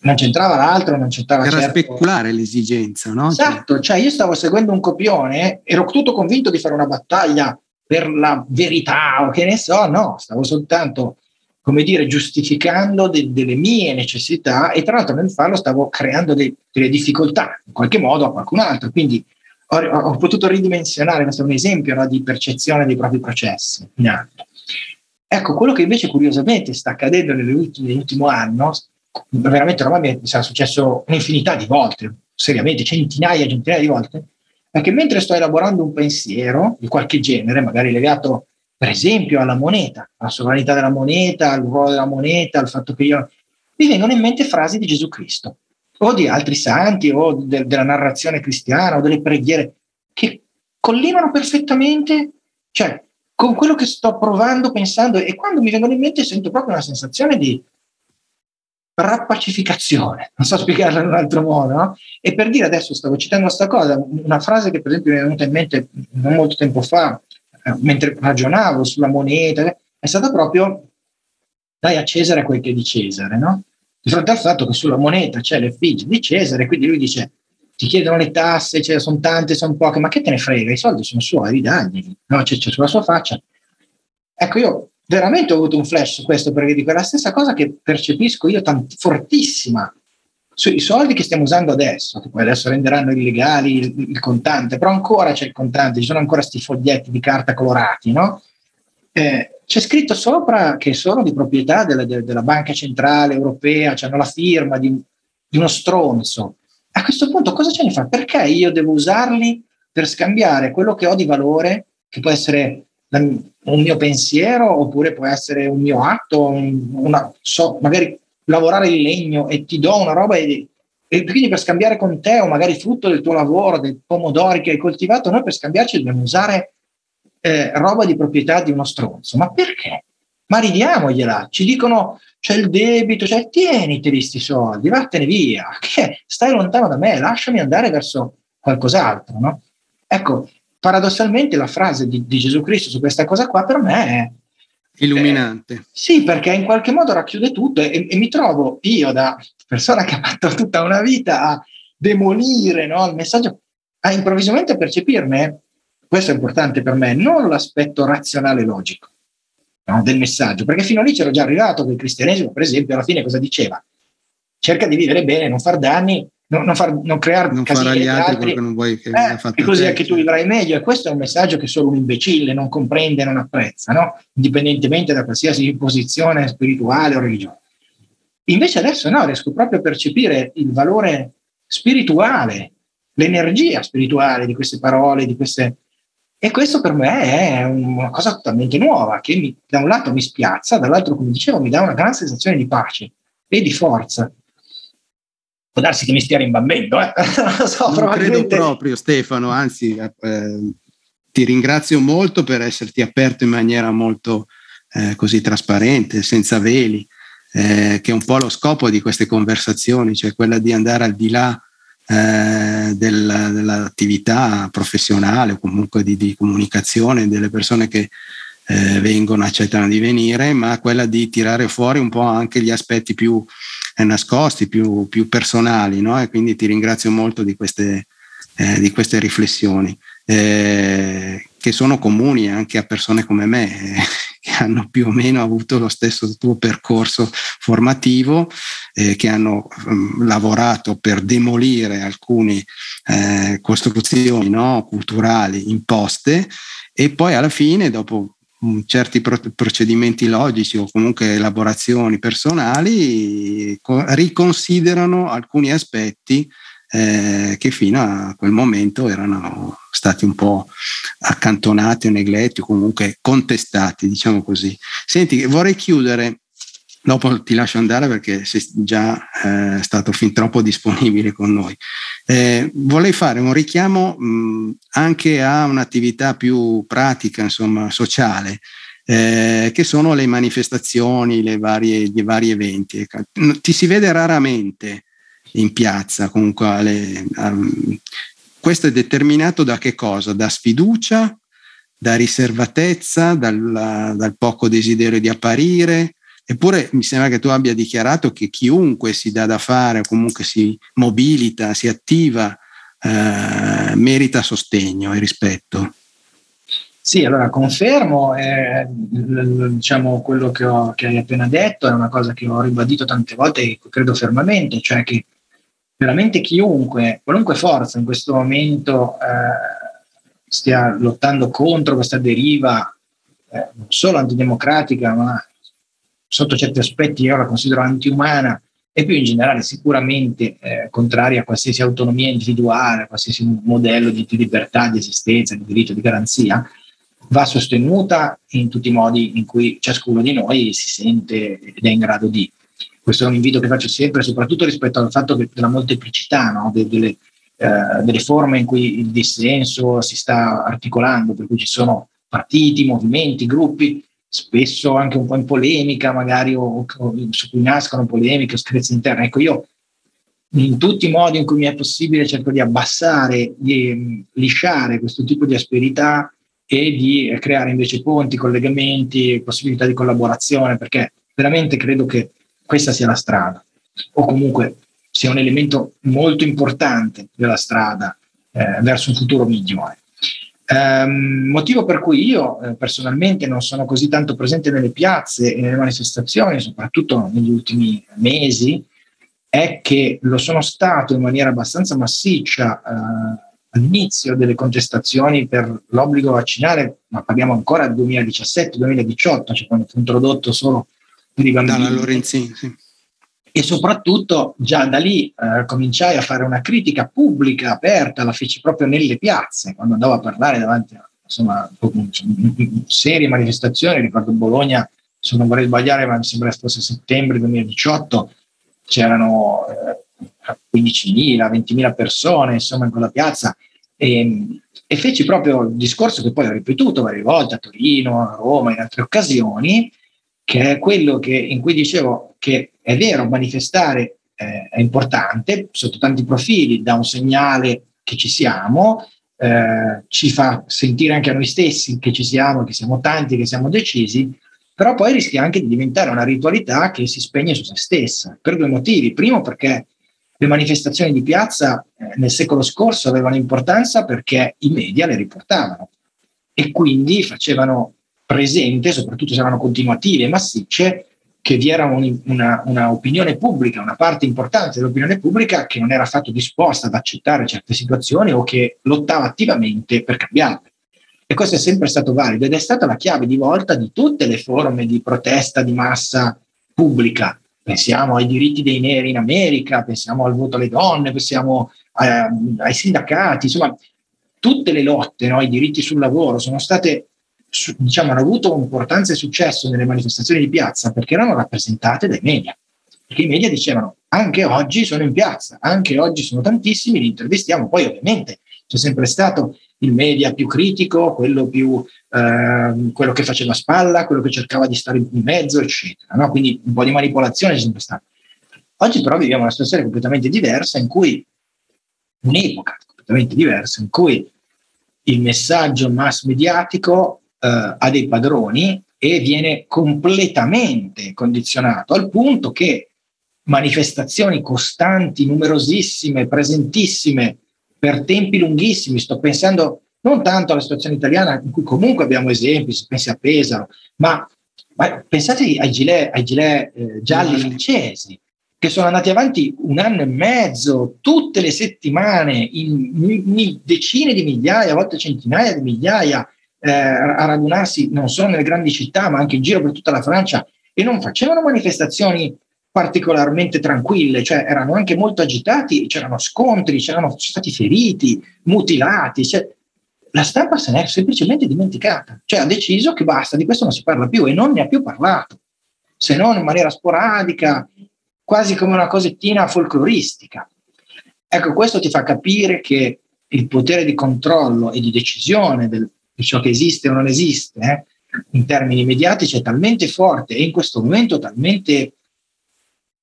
S2: non c'entrava l'altro, non c'entrava
S1: Era certo. speculare l'esigenza, no?
S2: Esatto, cioè io stavo seguendo un copione, ero tutto convinto di fare una battaglia per la verità o che ne so, no, stavo soltanto come dire, giustificando de- delle mie necessità e tra l'altro nel farlo stavo creando de- delle difficoltà in qualche modo a qualcun altro. Quindi ho, ho potuto ridimensionare, questo è un esempio no, di percezione dei propri processi in atto. Ecco, quello che invece curiosamente sta accadendo nell'ultimo anno, veramente ormai mi sarà successo un'infinità di volte, seriamente, centinaia e centinaia di volte, è che mentre sto elaborando un pensiero di qualche genere, magari legato per esempio alla moneta, alla sovranità della moneta, al ruolo della moneta, al fatto che io... mi vengono in mente frasi di Gesù Cristo o di altri santi o de- della narrazione cristiana o delle preghiere che collimano perfettamente, cioè con quello che sto provando, pensando e quando mi vengono in mente sento proprio una sensazione di rappacificazione, non so spiegarla in un altro modo, no? E per dire adesso stavo citando questa cosa, una frase che per esempio mi è venuta in mente non molto tempo fa, mentre ragionavo sulla moneta, è stata proprio dai a Cesare quel che è di Cesare, no? Di fronte al fatto che sulla moneta c'è l'effigie di Cesare, quindi lui dice ti chiedono le tasse, cioè, sono tante, sono poche, ma che te ne frega, i soldi sono suoi, ridaglieli, no? C'è, c'è sulla sua faccia. Ecco, io veramente ho avuto un flash su questo perché dico è la stessa cosa che percepisco io, tant- fortissima, sui soldi che stiamo usando adesso, che poi adesso renderanno illegali il, il contante, però ancora c'è il contante, ci sono ancora questi foglietti di carta colorati, no? Eh, c'è scritto sopra che sono di proprietà della, della Banca Centrale Europea, hanno la firma di, di, uno stronzo. A questo punto cosa ce ne fa? Perché io devo usarli per scambiare quello che ho di valore, che può essere un mio pensiero oppure può essere un mio atto, una, so, magari lavorare il legno e ti do una roba e, e, quindi per scambiare con te o magari frutto del tuo lavoro, dei pomodori che hai coltivato, noi per scambiarci dobbiamo usare eh, roba di proprietà di uno stronzo. Ma perché? Ma ridiamogliela, ci dicono c'è il debito, cioè tieniteli questi soldi, vattene via, che stai lontano da me, lasciami andare verso qualcos'altro, no? Ecco, paradossalmente la frase di, di Gesù Cristo su questa cosa qua per me è
S1: illuminante.
S2: Eh, sì, perché in qualche modo racchiude tutto e, e, mi trovo io da persona che ha fatto tutta una vita a demolire no, il messaggio, a improvvisamente percepirne, questo è importante per me, non l'aspetto razionale logico no, del messaggio, perché fino a lì c'ero già arrivato che il cristianesimo, per esempio, alla fine cosa diceva? Cerca di vivere bene, non far danni, non, non, far, non creare
S1: non fare agli altri, altri. che non vuoi che
S2: eh, e così anche tu vivrai meglio e questo è un messaggio che solo un imbecille non comprende non apprezza no? indipendentemente da qualsiasi posizione spirituale o religiosa. Invece adesso no riesco proprio a percepire il valore spirituale l'energia spirituale di queste parole di queste e questo per me è una cosa totalmente nuova che mi, da un lato mi spiazza dall'altro come dicevo mi dà una gran sensazione di pace e di forza può darsi che mi stia rimbambendo, eh?
S1: non so, non credo proprio Stefano, anzi eh, ti ringrazio molto per esserti aperto in maniera molto eh, così trasparente, senza veli, eh, che è un po' lo scopo di queste conversazioni, cioè quella di andare al di là eh, del, dell'attività professionale o comunque di, di comunicazione delle persone che eh, vengono, accettano di venire, ma quella di tirare fuori un po' anche gli aspetti più eh, nascosti, più, più personali, no? e quindi ti ringrazio molto di queste, eh, di queste riflessioni, eh, che sono comuni anche a persone come me, eh, che hanno più o meno avuto lo stesso tuo percorso formativo, eh, che hanno um, lavorato per demolire alcune eh, costruzioni no? culturali imposte e poi alla fine, dopo certi procedimenti logici o comunque elaborazioni personali riconsiderano alcuni aspetti eh, che fino a quel momento erano stati un po' accantonati o negletti o comunque contestati, diciamo così. Senti, vorrei chiudere dopo ti lascio andare perché sei già eh, stato fin troppo disponibile con noi. Eh, vorrei fare un richiamo mh, anche a un'attività più pratica, insomma, sociale, eh, che sono le manifestazioni, le varie, i vari eventi. Ecco, ti si vede raramente in piazza, comunque le, um, questo è determinato da che cosa? Da sfiducia, da riservatezza, dal, dal poco desiderio di apparire, Eppure mi sembra che tu abbia dichiarato che chiunque si dà da fare comunque si mobilita, si attiva, eh, merita sostegno e rispetto.
S2: Sì, allora confermo eh, diciamo, quello che, ho, che, hai appena detto, è una cosa che ho ribadito tante volte e credo fermamente, cioè che veramente chiunque, qualunque forza in questo momento eh, stia lottando contro questa deriva eh, non solo antidemocratica, ma sotto certi aspetti io la considero antiumana e più in generale sicuramente eh, contraria a qualsiasi autonomia individuale, a qualsiasi modello di, di, libertà, di esistenza, di diritto, di garanzia, va sostenuta in tutti i modi in cui ciascuno di noi si sente ed è in grado di. Questo è un invito che faccio sempre, soprattutto rispetto al fatto che della molteplicità no? De, delle, eh, delle forme in cui il dissenso si sta articolando, per cui ci sono partiti, movimenti, gruppi spesso anche un po' in polemica, magari o, o su cui nascono polemiche o screzi interne. Ecco, io in tutti i modi in cui mi è possibile cerco di abbassare, di mm, lisciare questo tipo di asperità e di creare invece ponti, collegamenti, possibilità di collaborazione, perché veramente credo che questa sia la strada, o comunque sia un elemento molto importante della strada eh, verso un futuro migliore. Um, motivo per cui io eh, personalmente non sono così tanto presente nelle piazze e nelle manifestazioni, soprattutto negli ultimi mesi, è che lo sono stato in maniera abbastanza massiccia eh, all'inizio delle contestazioni per l'obbligo vaccinale, ma parliamo ancora del 2017-2018, cioè quando fu introdotto solo per i bambini.
S1: Dalla Lorenzini, sì.
S2: E soprattutto già da lì eh, cominciai a fare una critica pubblica, aperta, la feci proprio nelle piazze, quando andavo a parlare davanti a insomma, serie manifestazioni, ricordo Bologna, se non vorrei sbagliare, ma mi sembra fosse settembre 2018, c'erano eh, 15.000, 20.000 persone insomma in quella piazza. E, e, feci proprio il discorso che poi ho ripetuto varie volte a Torino, a Roma, in altre occasioni, che è quello che, in cui dicevo che è vero, manifestare eh, è importante sotto tanti profili, dà un segnale che ci siamo, eh, ci fa sentire anche a noi stessi che ci siamo, che siamo tanti, che siamo decisi, però poi rischia anche di diventare una ritualità che si spegne su se stessa, per due motivi. Primo perché le manifestazioni di piazza eh, nel secolo scorso avevano importanza perché i media le riportavano e quindi facevano presente, soprattutto se erano continuative e massicce, che vi era un, una, una, opinione pubblica, una parte importante dell'opinione pubblica che non era affatto disposta ad accettare certe situazioni o che lottava attivamente per cambiarle. E questo è sempre stato valido ed è stata la chiave di volta di tutte le forme di protesta di massa pubblica pensiamo ai diritti dei neri in America, pensiamo al voto alle donne, pensiamo a, ai sindacati, insomma, tutte le lotte no, ai diritti sul lavoro sono state, diciamo, hanno avuto importanza e successo nelle manifestazioni di piazza perché erano rappresentate dai media. Perché i media dicevano anche oggi sono in piazza, anche oggi sono tantissimi, li intervistiamo. Poi ovviamente c'è sempre stato il media più critico, quello, più, eh, quello che faceva spalla, quello che cercava di stare in mezzo, eccetera. No? Quindi un po' di manipolazione c'è sempre stata. Oggi però viviamo una situazione completamente diversa in cui, un'epoca completamente diversa, in cui il messaggio mass mediatico eh, ha dei padroni e viene completamente condizionato al punto che manifestazioni costanti, numerosissime, presentissime per tempi lunghissimi. Sto pensando non tanto alla situazione italiana, in cui comunque abbiamo esempi, si pensi a Pesaro, ma, ma pensate ai gilet, ai gilet eh, gialli francesi, che sono andati avanti un anno e mezzo, tutte le settimane, in, in decine di migliaia, a volte centinaia di migliaia, eh, a radunarsi non solo nelle grandi città, ma anche in giro per tutta la Francia, e non facevano manifestazioni particolarmente tranquille, cioè erano anche molto agitati, c'erano scontri, c'erano stati feriti, mutilati. Cioè, la stampa se ne è semplicemente dimenticata, cioè ha deciso che basta, di questo non si parla più e non ne ha più parlato, se non in maniera sporadica, quasi come una cosettina folcloristica. Ecco, questo ti fa capire che il potere di controllo e di decisione del, ciò che esiste o non esiste eh, in termini mediatici è talmente forte e in questo momento talmente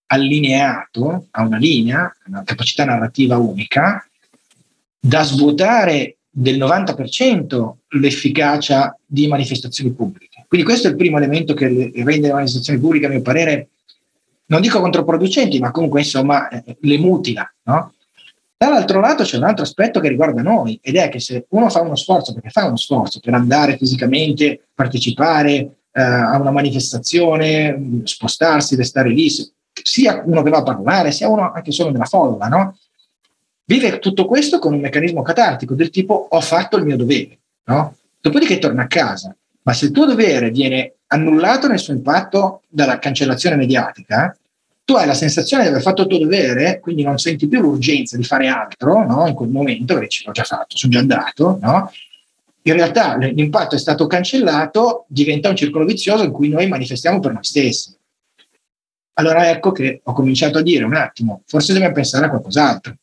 S2: allineato a una linea, una capacità narrativa unica, da svuotare del 90% l'efficacia di manifestazioni pubbliche. Quindi questo è il primo elemento che rende le manifestazioni pubbliche, a mio parere, non dico controproducenti, ma comunque insomma eh, le mutila. No? Dall'altro lato c'è un altro aspetto che riguarda noi ed è che se uno fa uno sforzo, perché fa uno sforzo per andare fisicamente, partecipare eh, a una manifestazione, spostarsi, restare lì, sia uno che va a parlare, sia uno anche solo nella folla, no? Vive tutto questo con un meccanismo catartico del tipo ho fatto il mio dovere, no? Dopodiché torna a casa. Ma se il tuo dovere viene annullato nel suo impatto dalla cancellazione mediatica, tu hai la sensazione di aver fatto il tuo dovere, quindi non senti più l'urgenza di fare altro no? in quel momento, perché ce l'ho già fatto, sono già andato. No? In realtà l'impatto è stato cancellato, diventa un circolo vizioso in cui noi manifestiamo per noi stessi. Allora ecco che ho cominciato a dire un attimo, forse dobbiamo pensare a qualcos'altro.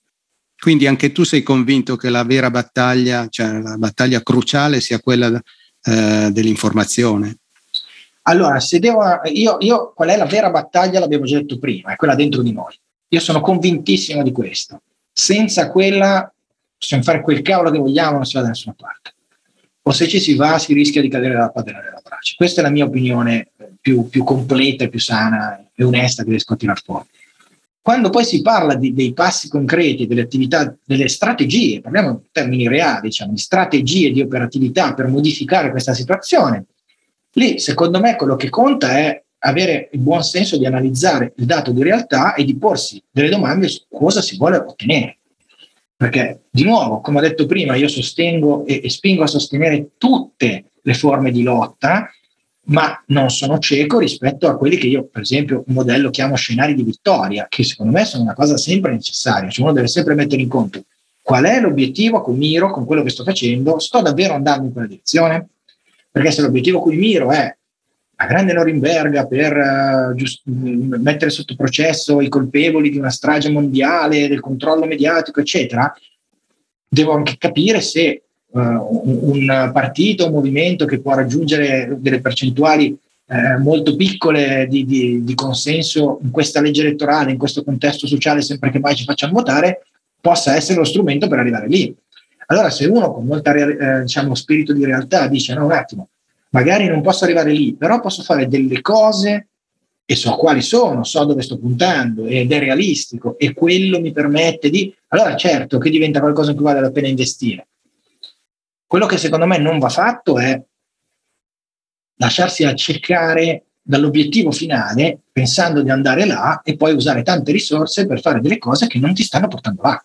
S1: Quindi anche tu sei convinto che la vera battaglia, cioè la battaglia cruciale sia quella eh, dell'informazione?
S2: Allora, se devo, io, io, qual è la vera battaglia? L'abbiamo già detto prima, è quella dentro di noi. Io sono convintissimo di questo. Senza quella possiamo fare quel cavolo che vogliamo, non si va da nessuna parte. O se ci si va, si rischia di cadere dalla padella della brace. Questa è la mia opinione più, più completa più sana e onesta che riesco a tirar fuori. Quando poi si parla di, dei passi concreti, delle attività, delle strategie, parliamo in termini reali, diciamo, di strategie di operatività per modificare questa situazione, lì secondo me quello che conta è avere il buon senso di analizzare il dato di realtà e di porsi delle domande su cosa si vuole ottenere. Perché, di nuovo, come ho detto prima, io sostengo e, e spingo a sostenere tutte le forme di lotta, ma non sono cieco rispetto a quelli che io, per esempio, un modello chiamo scenari di vittoria, che secondo me sono una cosa sempre necessaria. Cioè uno deve sempre mettere in conto qual è l'obiettivo a cui miro con quello che sto facendo, sto davvero andando in quella direzione? Perché se l'obiettivo a cui miro è la grande Norimberga per uh, giust- mettere sotto processo i colpevoli di una strage mondiale, del controllo mediatico, eccetera, devo anche capire se uh, un partito, un movimento che può raggiungere delle percentuali eh, molto piccole di, di, di, consenso in questa legge elettorale, in questo contesto sociale, sempre che mai ci facciano votare, possa essere lo strumento per arrivare lì. Allora, se uno con molto eh, diciamo, spirito di realtà dice: no, un attimo, magari non posso arrivare lì, però posso fare delle cose e so quali sono, so dove sto puntando ed è realistico e quello mi permette di... Allora certo che diventa qualcosa in cui vale la pena investire. Quello che secondo me non va fatto è lasciarsi accecare dall'obiettivo finale pensando di andare là e poi usare tante risorse per fare delle cose che non ti stanno portando là.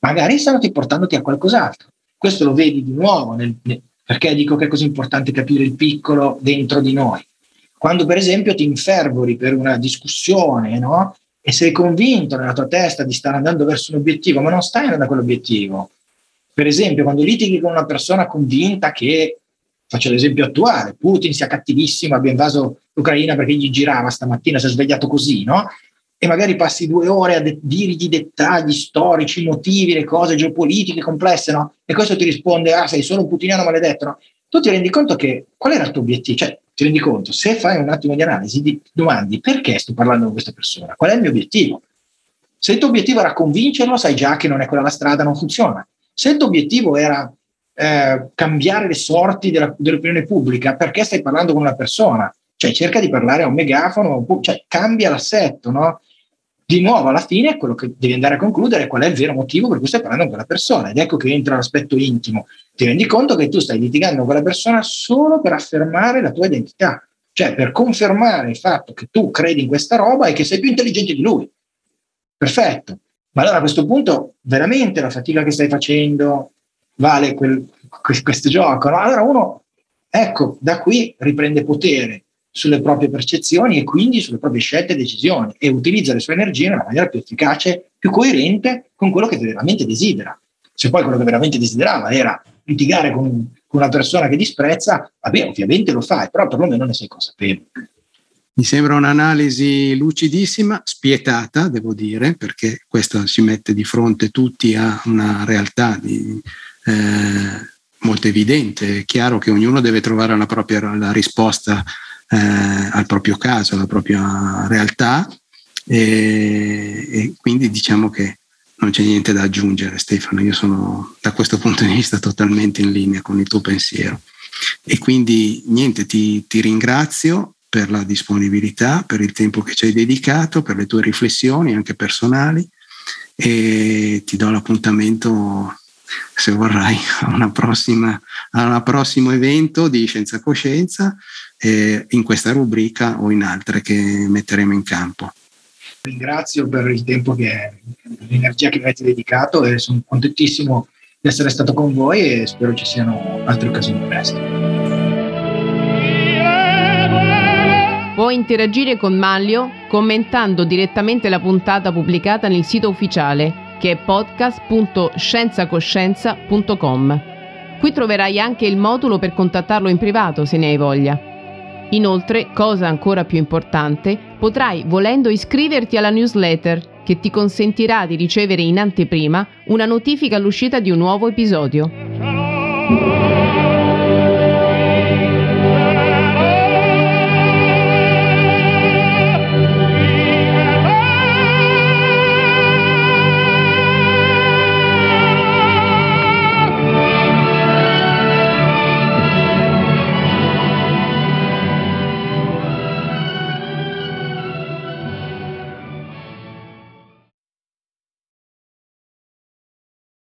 S2: Magari stanno ti portandoti a qualcos'altro. Questo lo vedi di nuovo nel, nel, perché dico che è così importante capire il piccolo dentro di noi? Quando per esempio ti infervori per una discussione, no? E sei convinto nella tua testa di stare andando verso un obiettivo, ma non stai andando a quell'obiettivo. Per esempio, quando litighi con una persona convinta che, faccio l'esempio attuale, Putin sia cattivissimo, abbia invaso l'Ucraina perché gli girava stamattina, si è svegliato così, no? E magari passi due ore a de- dirgli dettagli storici, motivi, le cose geopolitiche complesse, no? E questo ti risponde, ah, sei solo un putiniano maledetto, no? Tu ti rendi conto che qual era il tuo obiettivo? Cioè, ti rendi conto, se fai un attimo di analisi, ti domandi perché sto parlando con questa persona? Qual è il mio obiettivo? Se il tuo obiettivo era convincerlo, sai già che non è quella la strada, non funziona. Se il tuo obiettivo era eh, cambiare le sorti della, dell'opinione pubblica, perché stai parlando con una persona? Cioè, cerca di parlare a un megafono, cioè cambia l'assetto, no? Di nuovo alla fine quello che devi andare a concludere è qual è il vero motivo per cui stai parlando con quella persona. Ed ecco che entra l'aspetto intimo. Ti rendi conto che tu stai litigando con quella persona solo per affermare la tua identità. Cioè per confermare il fatto che tu credi in questa roba e che sei più intelligente di lui. Perfetto. Ma allora a questo punto veramente la fatica che stai facendo vale quel, questo gioco no? allora uno ecco da qui riprende potere sulle proprie percezioni e quindi sulle proprie scelte e decisioni e utilizza le sue energie nella maniera più efficace, più coerente con quello che veramente desidera. Se poi quello che veramente desiderava era litigare con, con una persona che disprezza, vabbè, ovviamente lo fai, però perlomeno ne sei consapevole.
S1: Mi sembra un'analisi lucidissima, spietata, devo dire, perché questo ci mette di fronte tutti a una realtà di, eh, molto evidente. È chiaro che ognuno deve trovare la propria la risposta eh, al proprio caso, alla propria realtà e, e, quindi diciamo che non c'è niente da aggiungere Stefano, io sono da questo punto di vista totalmente in linea con il tuo pensiero. E quindi niente, ti, ti ringrazio per la disponibilità, per il tempo che ci hai dedicato, per le tue riflessioni anche personali e ti do l'appuntamento se vorrai a, una prossima, a un prossimo evento di Scienza Coscienza eh, in questa rubrica o in altre che metteremo in campo.
S2: Ringrazio per il tempo che l'energia che mi avete dedicato e sono contentissimo di essere stato con voi e spero ci siano altre occasioni presto.
S3: Puoi interagire con Maglio commentando direttamente la puntata pubblicata nel sito ufficiale che è podcast.scienzacoscienza.com. Qui troverai anche il modulo per contattarlo in privato se ne hai voglia. Inoltre, cosa ancora più importante, potrai volendo iscriverti alla newsletter che ti consentirà di ricevere in anteprima una notifica all'uscita di un nuovo episodio.